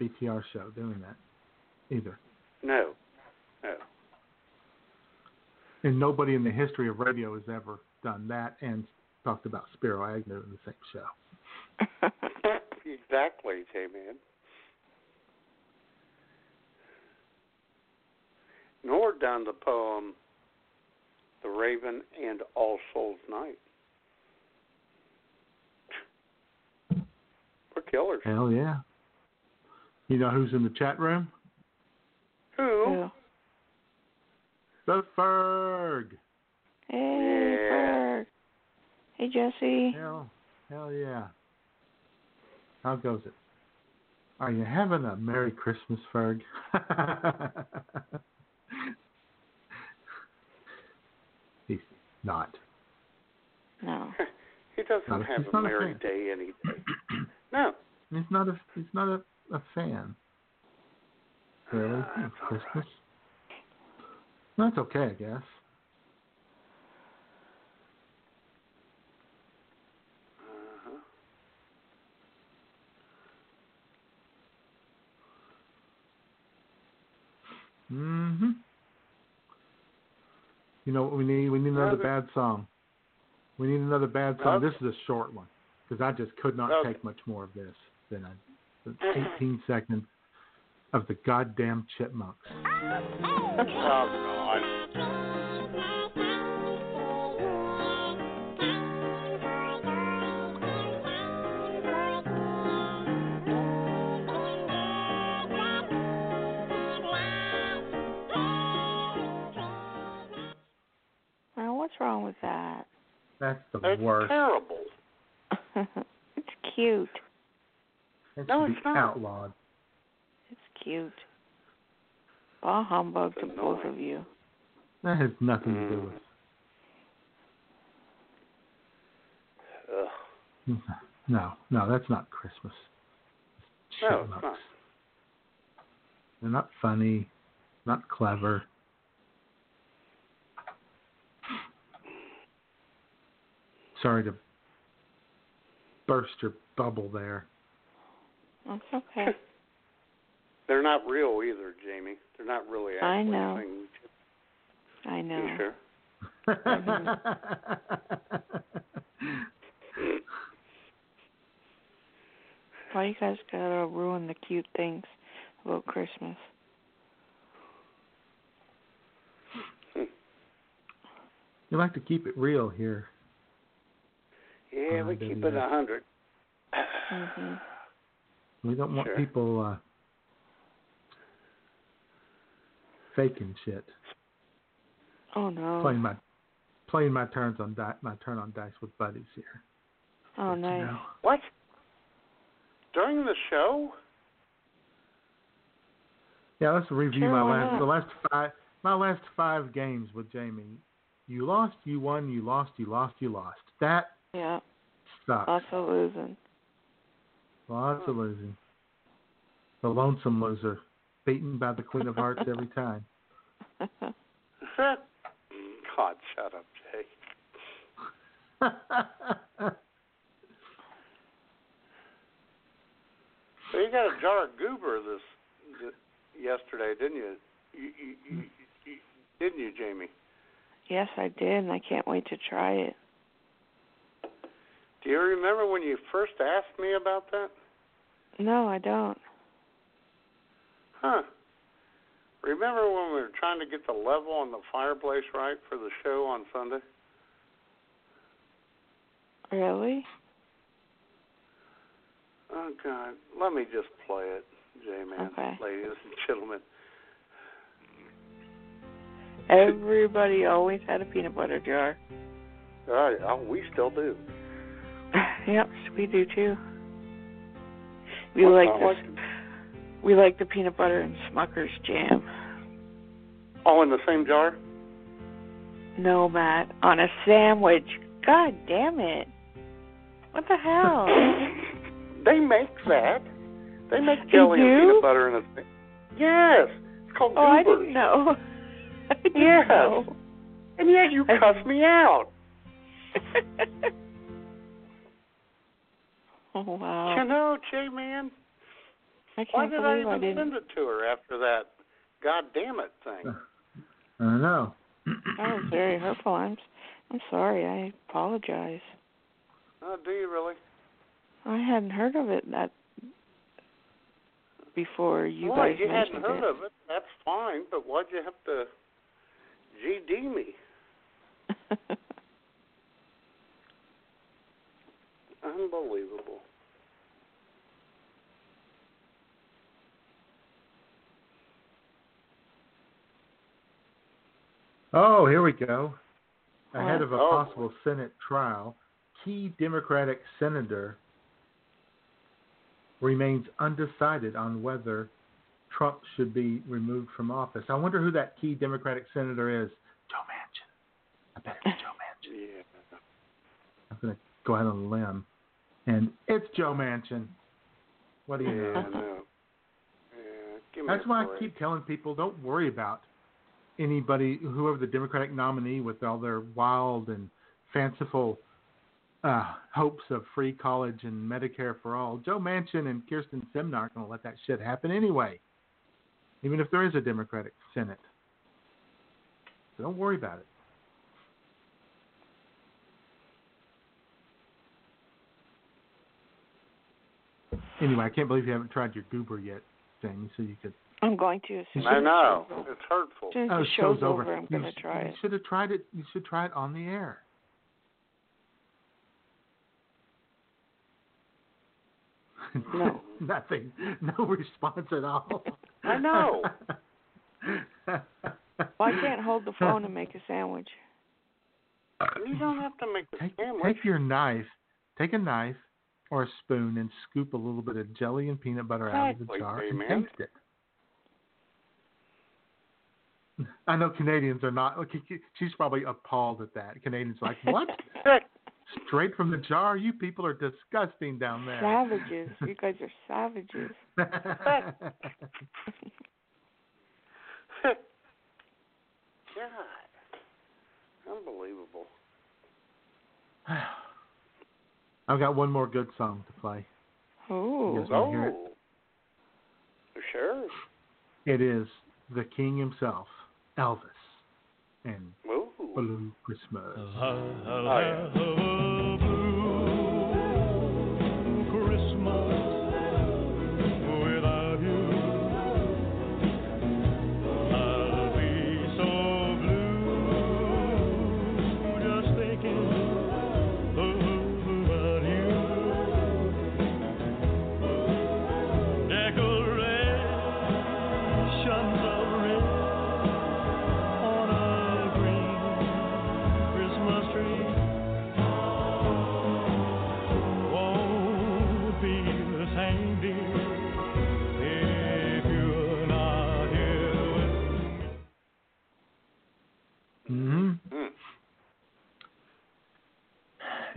BTR show doing that either. No. No. And nobody in the history of radio has ever done that and talked about Spiro Agnew in the same show. [LAUGHS] exactly, J-Man. Nor done the poem The Raven and All Souls Night. Killers. Hell yeah. You know who's in the chat room? Who? The Ferg. Hey, Yeah. Ferg. Hey, Jesse. Hell, hell yeah. How goes it? Are you having a Merry Christmas, Ferg? [LAUGHS] He's not. No. [LAUGHS] He doesn't Not have a not a merry fan. day any day. [CLEARS THROAT] No. He's not a. He's not a, a fan. Really? [SIGHS] It's Christmas. That's okay, I guess. Uh-huh. hmm You know what we need? We need another Another- bad song. We need another bad song. Okay. This is a short one because I just could not Okay. take much more of this than a, the 18 seconds of the goddamn chipmunks. Oh, God. Now, what's wrong with that? That's the That's worst. terrible. [LAUGHS] it's cute. That No, it's not. outlawed. It's cute. Bah humbug to both of you. That has nothing to Mm. do with Ugh. No, no, that's not Christmas. No, it's not. They're not funny, not clever. Sorry to burst your bubble there. That's okay. [LAUGHS] They're not real either, Jamie. They're not really actually I know. singing. I know. You sure? Mm-hmm. [LAUGHS] Why you guys gotta ruin the cute things about Christmas? Hmm. You like to keep it real here. Yeah, we keep it a hundred. hmm We don't want Sure. people uh, faking shit. Oh no. Playing my playing my turns on di- my turn on dice with buddies here. Oh You nice. know? What? During the show? Yeah, let's review Sure, my last not? the last five my last five games with Jamie. You lost, you won, you lost, you lost, you lost. That Yeah. sucks. Lots of losing. Lots of losing. The lonesome loser, beaten by the Queen of Hearts every time. [LAUGHS] [LAUGHS] God, shut up, Jay. So [LAUGHS] you got a jar of goober this, th yesterday, didn't you? You, you, you, you? Didn't you, Jamie? yes, I did, and I can't wait to try it. Do you remember when you first asked me about that? No, I don't. Huh. Remember when we were trying to get the level on the fireplace right for the show on Sunday? Really? Oh God, let me just play it, J-Man, Okay. ladies and gentlemen. Everybody always had a peanut butter jar. Oh, oh, we still do. [LAUGHS] yep, we do too. We Well, like I the like we like the peanut butter and Smucker's jam. All in the same jar? No, Matt, on a sandwich. God damn it! What the hell? [LAUGHS] They make that. They make jelly and peanut butter in a thing. Yes, it's called oh, I didn't know. [LAUGHS] I didn't Yes. know. And yet you cuss me out. [LAUGHS] oh wow! You know, J-Man, I why can't did I believe I even didn't. send it to her after that God damn it thing? I don't know. That was [CLEARS THROAT] very hurtful. I'm I'm sorry. I apologize. Oh, do you really? I hadn't heard of it that before you well, guys you hadn't heard it. of it. That's fine, but why'd you have to GD me? [LAUGHS] Unbelievable. Oh, here we go. Ahead of a Oh. possible Senate trial, key Democratic senator remains undecided on whether Trump should be removed from office. I wonder who that key Democratic senator is. Joe Manchin. I bet it's Joe Manchin. Yeah. I'm going to go out on a limb. And it's Joe Manchin. What do you know? Yeah, That's why I keep telling people don't worry about anybody, whoever the Democratic nominee with all their wild and fanciful uh, hopes of free college and Medicare for all. Joe Manchin and Kyrsten Sinema aren't going to let that shit happen anyway, even if there is a Democratic Senate. So don't worry about it. Anyway, I can't believe you haven't tried your goober yet, Jamie, so you could I'm going to. As soon I know. the show's over. It's hurtful. As soon as Oh, the show's show's over. over, I'm going to sh- try You it. should have tried it. You should try it on the air. No. [LAUGHS] Nothing. No response at all. [LAUGHS] I know. [LAUGHS] Well, I can't hold the phone and make a sandwich. You don't have to make the Take, sandwich. take your knife. Take a knife or a spoon and scoop a little bit of jelly and peanut butter out of the jar and taste it. I know Canadians are not. okay, She's probably appalled at that. Canadians are like, what? [LAUGHS] Straight from the jar? You people are disgusting down there. Savages. [LAUGHS] You guys are savages. [LAUGHS] God. Unbelievable. [SIGHS] [SIGHS] [SIGHS] I've got one more good song to play. Oh. You guys hear it? Oh. Sure. It is the king himself, Elvis, and Ooh. Blue Christmas. Oh, oh yeah. without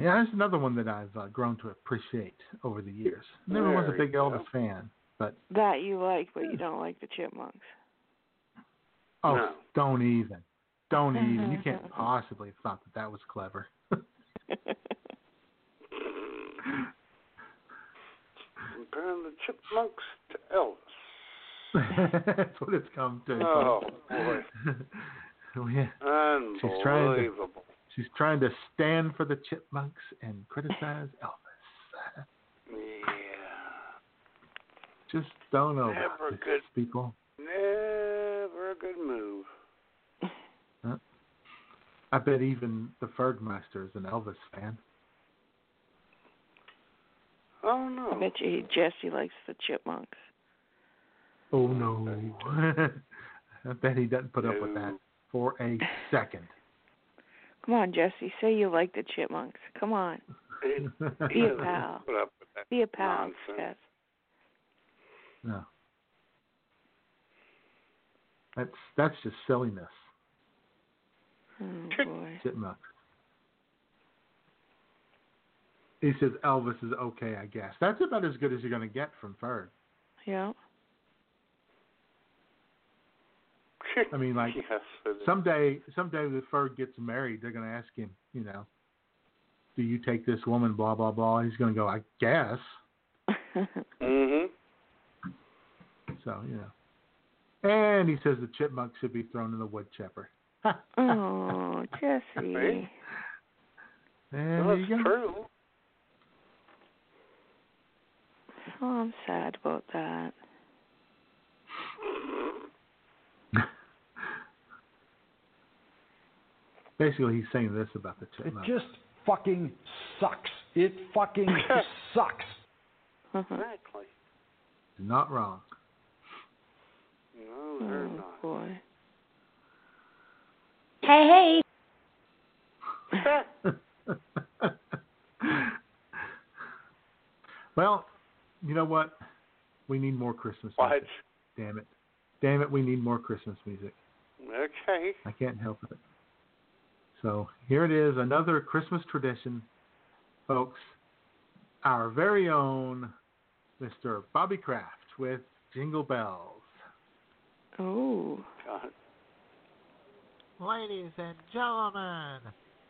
Yeah, that's another one that I've uh, grown to appreciate over the years. Never was a big you Elvis fan, but That you like, but you don't like the chipmunks. oh, No. don't even, don't even. You can't [LAUGHS] possibly have thought that that was clever. [LAUGHS] Comparing the chipmunks to Elvis. [LAUGHS] that's what it's come to. Oh, boy. yeah. She's trying to Unbelievable. She's trying to stand for the chipmunks and criticize Elvis. Yeah. Just don't know Never about this, good. people. Never a good move. Huh? I bet even the Fergmeister is an Elvis fan. Oh no. I bet you Jesse likes the chipmunks. Oh no. [LAUGHS] I bet he doesn't put up with that for a second. Come on, Jesse, say you like the chipmunks. Come on. [LAUGHS] Be a pal. Put up with that Be a pal, nonsense. Jess. No. That's that's just silliness. Oh boy. Chipmunk. He says Elvis is okay, I guess. That's about as good as you're going to get from Ferg. Yeah. [LAUGHS] I mean, like Yes, it is. someday, someday the Ferg gets married, they're going to ask him, you know, do you take this woman? Blah blah blah. He's going to go, I guess. [LAUGHS] Mhm. So you know. And he says the chipmunk should be thrown in the wood chipper. [LAUGHS] oh, Jesse. And Well, there you that's go. true. Oh, I'm sad about that. Basically, he's saying this about the It just fucking sucks. It fucking [LAUGHS] sucks. Mm-hmm. Exactly. Not wrong. No, they're Oh not. boy. Hey, [LAUGHS] well, you know what? We need more Christmas What? music. Damn it. Damn it, we need more Christmas music. Okay. I can't help it. So here it is, another Christmas tradition, folks. Our very own Mr. Bobby Kraft with Jingle Bells. Oh. God. Ladies and gentlemen,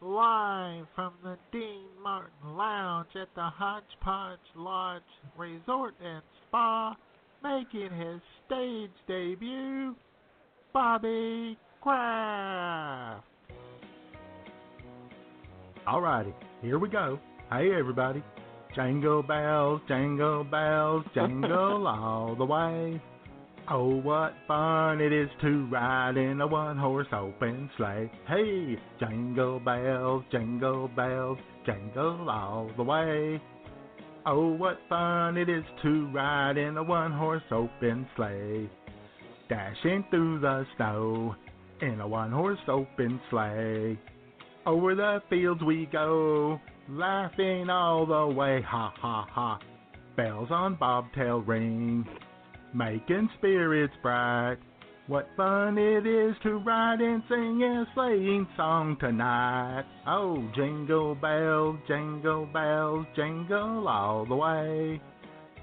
live from the Dean Martin Lounge at the Hodgepodge Lodge Resort and Spa, making his stage debut, Bobby Kraft. Alrighty, here we go. Hey everybody. Jingle bells, jingle bells, [LAUGHS] jingle all the way. Oh, what fun it is to ride in a one horse open sleigh. Hey, jingle bells, jingle bells, jingle all the way. Oh, what fun it is to ride in a one horse open sleigh. Dashing through the snow in a one horse open sleigh. Over the fields we go, laughing all the way, ha ha ha. Bells on bobtail ring, making spirits bright. What fun it is to ride and sing a sleighing song tonight. Oh, jingle bells, jingle bells, jingle all the way.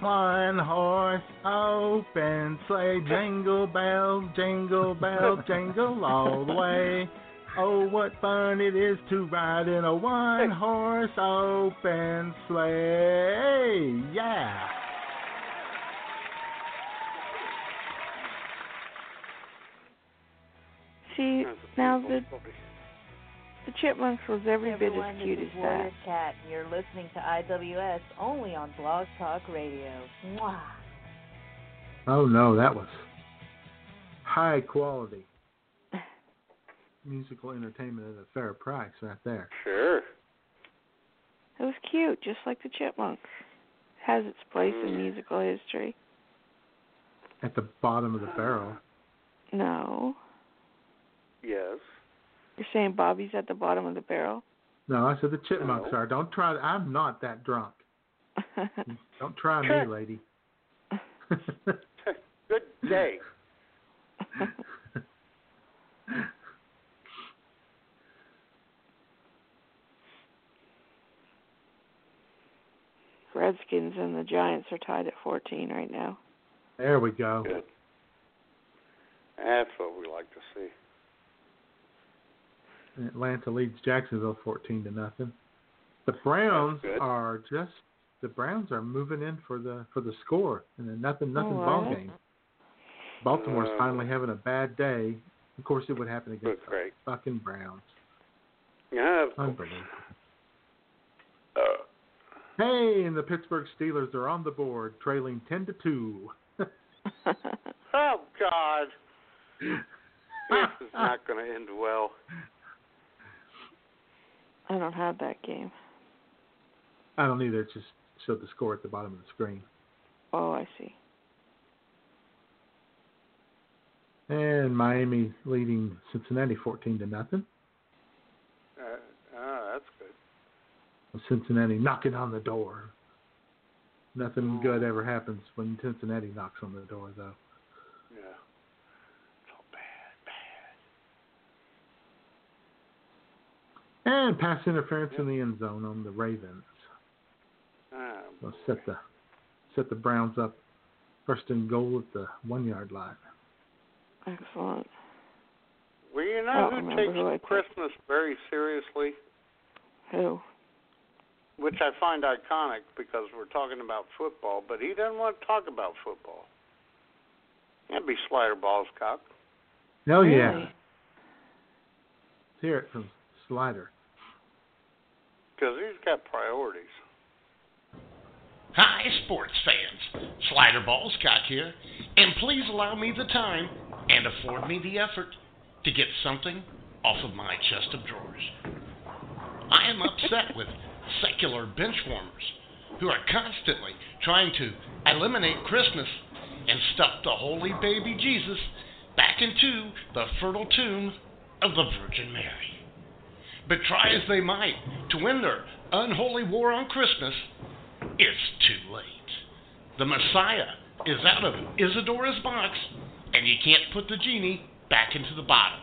one horse open sleigh. Jingle bells, jingle bells, jingle all the way. Oh, what fun it is to ride in a one horse open sleigh. Yeah. See, now the the chipmunks was every bit Everyone, as this cute is as Warrior that. Cat, and you're listening to IWS only on Blog Talk Radio. Mwah. Oh no, that was high quality [LAUGHS] musical entertainment at a fair price right there. Sure. It was cute, just like the chipmunks. It Has its place in mm. musical history. At the bottom of the barrel. No. Yes. You're saying Bobby's at the bottom of the barrel? No, I said the chipmunks No. are. Don't try. I'm not that drunk. [LAUGHS] Don't try me, lady. [LAUGHS] Good day. [LAUGHS] Redskins and the Giants are tied at 14 right now. There we go. Good. That's what we like to see. Atlanta leads Jacksonville 14 to nothing. The Browns are just the Browns are moving in for the for the score in a nothing nothing Oh, ball game. Baltimore's Uh, finally having a bad day. Of course, it would happen against Good, great. the fucking Browns. Yeah. Unbelievable. Uh, Hey, and the Pittsburgh Steelers are on the board, trailing 10 to two. [LAUGHS] oh God. [LAUGHS] This is not going to end well. I don't have that game. I don't either. It just showed the score at the bottom of the screen. Oh, I see. And Miami leading Cincinnati 14 to nothing. Uh, ah, that's good. Cincinnati knocking on the door. Nothing Oh. good ever happens when Cincinnati knocks on the door, though. Yeah. It's all bad, bad. And pass interference in the end zone on the Ravens. Ah, They'll set the set the Browns up first and goal at the one yard line. Excellent. well, you know don't who remember takes who I picked. Christmas very seriously? Who? Which I find iconic because we're talking about football, but he doesn't want to talk about football. That'd be Slider Ballscock. Oh yeah. Really? Let's hear it from Slider. Because he's got priorities. Hi, sports fans. Slider Ballscock here, and please allow me the time and afford me the effort to get something off of my chest of drawers. I am upset with secular benchwarmers who are constantly trying to eliminate Christmas and stuff the holy baby Jesus back into the fertile tomb of the Virgin Mary. But try as they might to win their unholy war on Christmas, it's too late. The Messiah is out of Isadora's box, and you can't put the genie back into the bottle.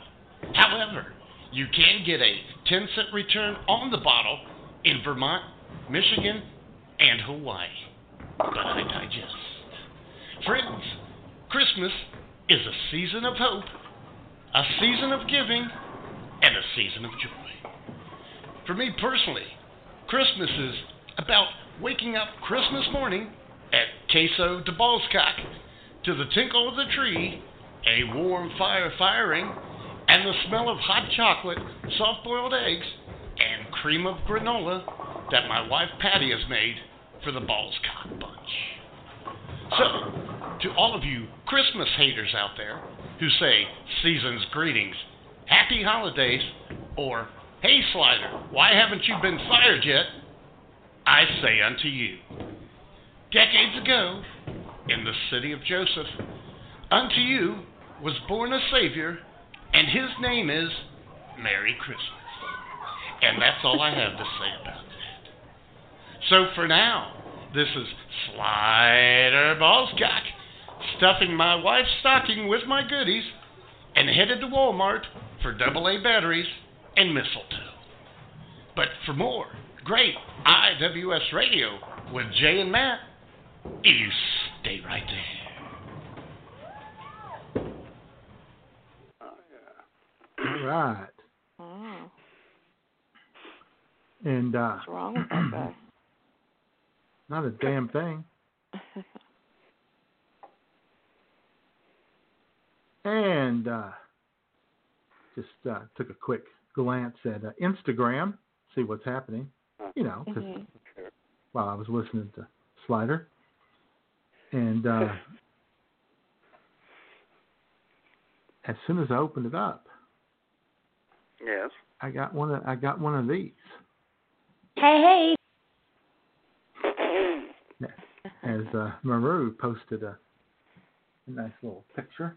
However, you can get a 10 cent return on the bottle in Vermont, Michigan, and Hawaii. But I digest. Friends, Christmas is a season of hope, a season of giving, and a season of joy. For me personally, Christmas is about waking up Christmas morning at Queso de Ballscock to the tinkle of the tree, a warm fire firing, and the smell of hot chocolate, soft boiled eggs, and cream of granola that my wife Patty has made for the Ballscock bunch. So, to all of you Christmas haters out there who say season's greetings, happy holidays, or hey Slider, why haven't you been fired yet? I say unto you, decades ago, in the city of Joseph, unto you was born a Savior, and his name is Merry Christmas. And that's all I have to say about that. So for now, this is Slider Ballscock stuffing my wife's stocking with my goodies and headed to Walmart for AA batteries and mistletoe. But for more great IWS radio with Jay and Matt, you stay right there. All right. Oh, And uh, what's wrong with that guy? [CLEARS THROAT] not a damn thing. [LAUGHS] And uh, just uh, took a quick glance at uh, Instagram, see what's happening. You know, 'cause Mhm. while I was listening to Slider, and uh, [LAUGHS] as soon as I opened it up, Yes. I got one. Of, I got one of these. Hey, As uh, Maru posted a, a nice little picture,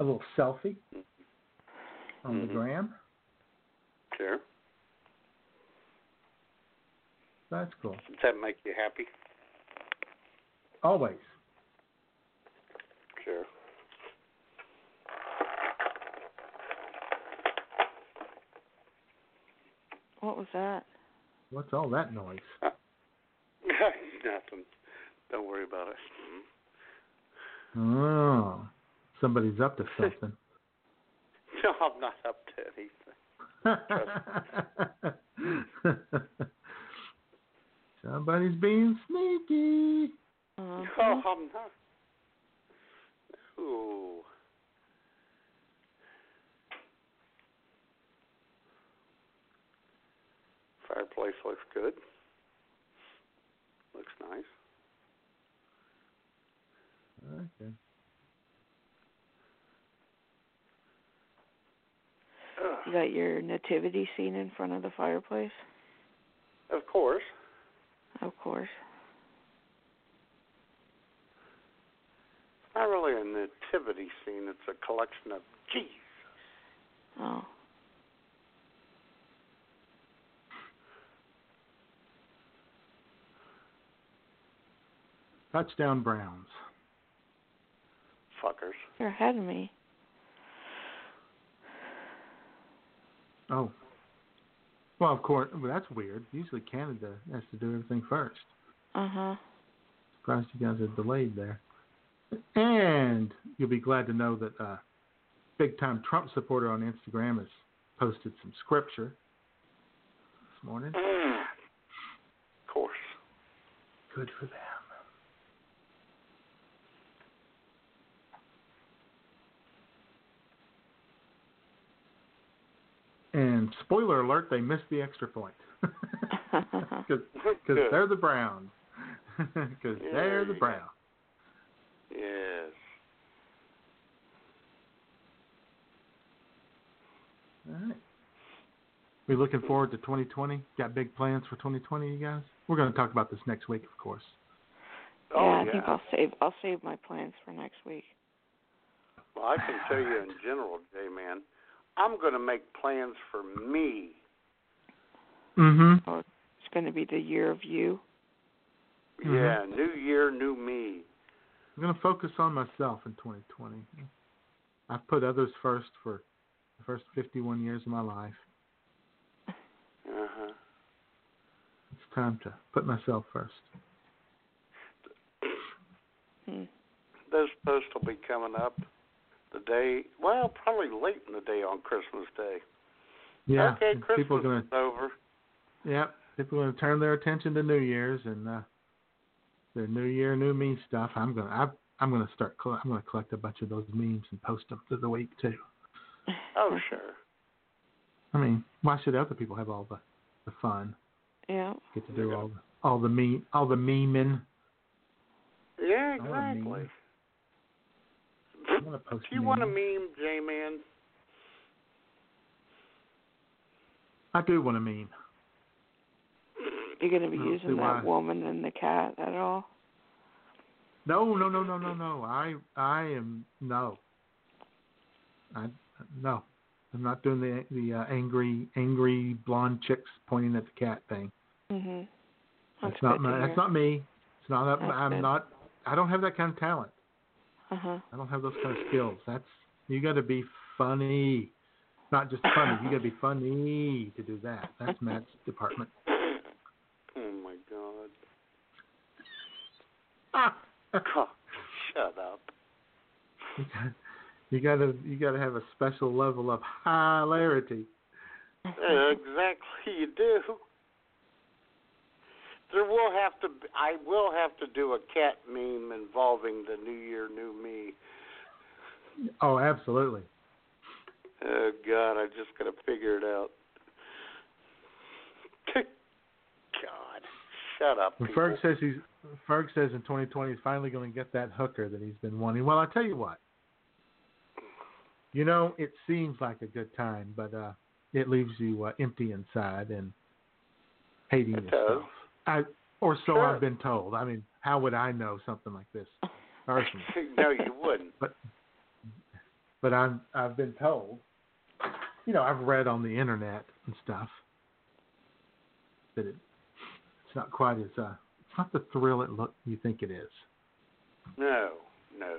a little selfie on the Mhm. gram. Sure. That's cool. Does that make you happy? Always. Sure. What was that? What's all that noise? [LAUGHS] Nothing. Don't worry about it. Mm-hmm. Oh, somebody's up to [LAUGHS] something. No, I'm not up to anything. [LAUGHS] Somebody's being sneaky. Uh-huh. Oh, I'm not. Ooh. Fireplace looks good. Looks nice. Okay. You got your nativity scene in front of the fireplace? Of course. Of course. Not really a nativity scene. It's a collection of Jesus. Oh. Touchdown Browns. Fuckers. You're ahead of me. Oh. Well, of course. Well, that's weird. Usually Canada has to do everything first. Uh huh. Surprised you guys are delayed there. And you'll be glad to know that uh, big time Trump supporter on Instagram has posted some scripture this morning. Mm. Of course. Good for them. And spoiler alert, they missed the extra point. [LAUGHS] Because [LAUGHS] Good. they're the Browns. [LAUGHS] Because they're the Yeah. Browns. Yes. All right. We looking forward to 2020. Got big plans for 2020, you guys. We're going to talk about this next week, of course. Oh, yeah, Oh, I think. I'll save I'll save my plans for next week. Well, I can tell you in general, J Man, I'm going to make plans for me. Mm-hmm. Oh, it's going to be the year of you. Mhm. Yeah, new year, new me. I'm going to focus on myself in 2020. I've put others first for the first 51 years of my life. Uh huh. It's time to put myself first. Hmm. Those posts will be coming up the day, well, probably late in the day on Christmas Day. Yeah. Okay, Christmas people are going is over. to, yep, people are going to turn their attention to New Year's and uh, their New Year, New Me stuff. I'm going to, I, I'm going to start, coll- I'm going to collect a bunch of those memes and post them through the week too. Oh, sure. I mean, why should other people have all the, the fun? Yeah. Get to do all the, all the meme, all the memeing. Yeah, Yeah, I want a exactly. Meme. I want to post Do you want a meme, J-Man? I do want a meme. You're going to be using that why. woman and the cat at all? No, no, no, no, no, no. I, I am no. I no. I'm not doing the the uh, angry, angry blonde chicks pointing at the cat thing. Mhm. That's, That's not good my. That's not me. It's not. That's I'm good. not. I don't have that kind of talent. Uh huh. I don't have those kind of skills. That's you got to be funny, not just funny. You got to be funny to do that. That's Matt's department. Oh my God. [LAUGHS] God, shut up. You got to you got to have a special level of hilarity. Exactly, you do. There will have to. Be, I will have to do a cat meme involving the New Year, New Me. Oh, absolutely. Oh God, I just gotta figure it out. [LAUGHS] God, shut up. People. Ferg says he's Ferg says in 2020 he's finally going to get that hooker that he's been wanting. Well, I tell you what. You know, it seems like a good time, but uh it leaves you uh, empty inside and hating It yourself. does. I or so Sure. I've been told. I mean, how would I know something like this [LAUGHS] no, you wouldn't. [LAUGHS] But but I'm I've been told. You know, I've read on the internet and stuff that it it's not quite as uh it's not the thrill it look you think it is. No, no.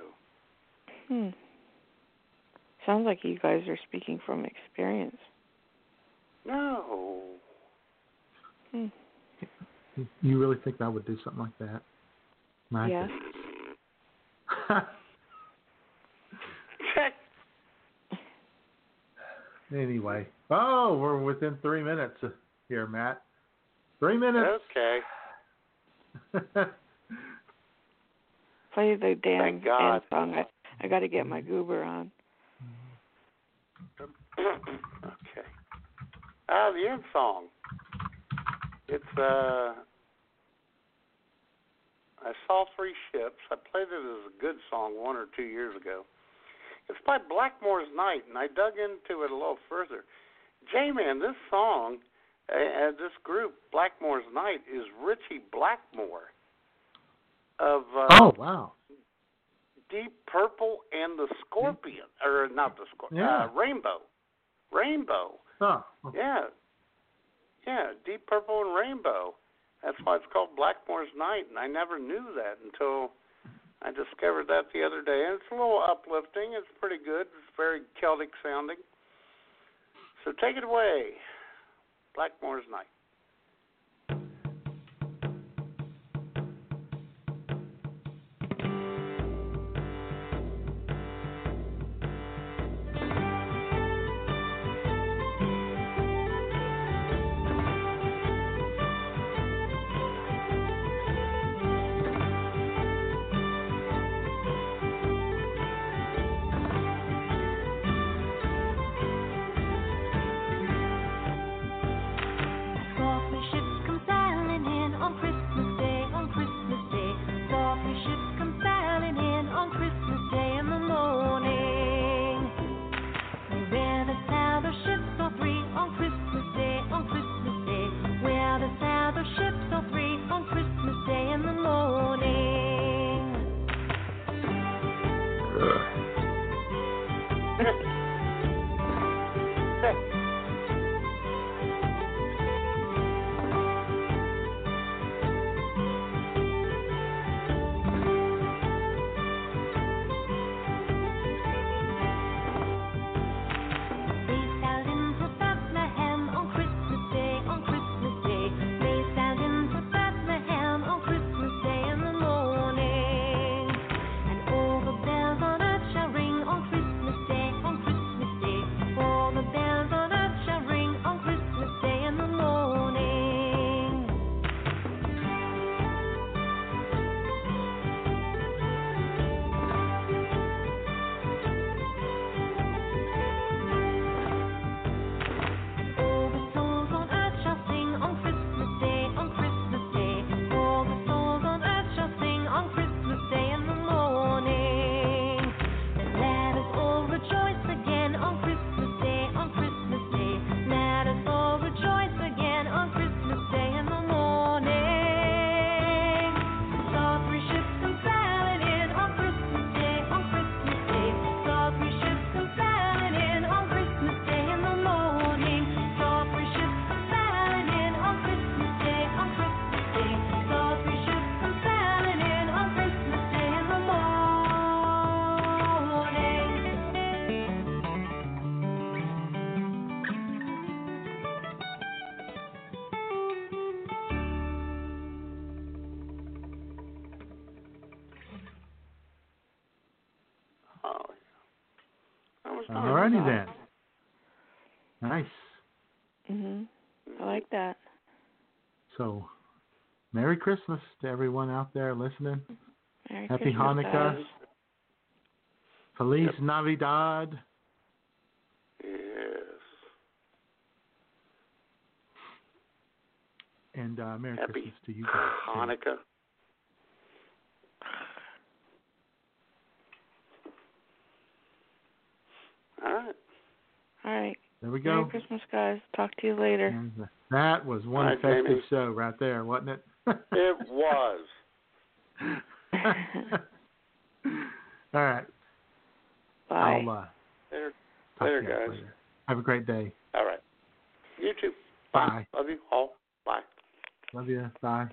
Hmm. Sounds like you guys are speaking from experience. No. Hmm. You really think I would do something like that? My Yeah. [LAUGHS] anyway. Oh, we're within three minutes here, Matt. Three minutes. Okay. [LAUGHS] Play the damn Thank God. song. I, I got to get my goober on. okay. Ah, the end song. It's uh I saw three ships. I played it as a good song one or two years ago. It's by Blackmore's Night, and I dug into it a little further. J-Man, this song, uh, uh, this group, Blackmore's Night, is Ritchie Blackmore of uh, oh wow. Deep Purple and the Scorpion, or not the Scorpion, Yeah. uh, Rainbow. Rainbow. Oh. Yeah. Yeah, Deep Purple and Rainbow. That's why it's called Blackmore's Night, and I never knew that until I discovered that the other day. And it's a little uplifting. It's pretty good. It's very Celtic sounding. So take it away. Blackmore's Night. So, Merry Christmas to everyone out there listening. Merry Happy Christmas, Hanukkah. guys. Feliz Navidad. Yes. And uh, Merry Happy Christmas to you guys. too. Hanukkah. All right. All right. There we Merry. Christmas, guys. Talk to you later. And that was one Bye, festive Jamie. show right there, wasn't it? [LAUGHS] It was. [LAUGHS] All right. Bye. I'll uh, There, talk there, to you guys guys. later. Have a great day. All right. You too. Bye. Love you all. Bye. Love you. Bye.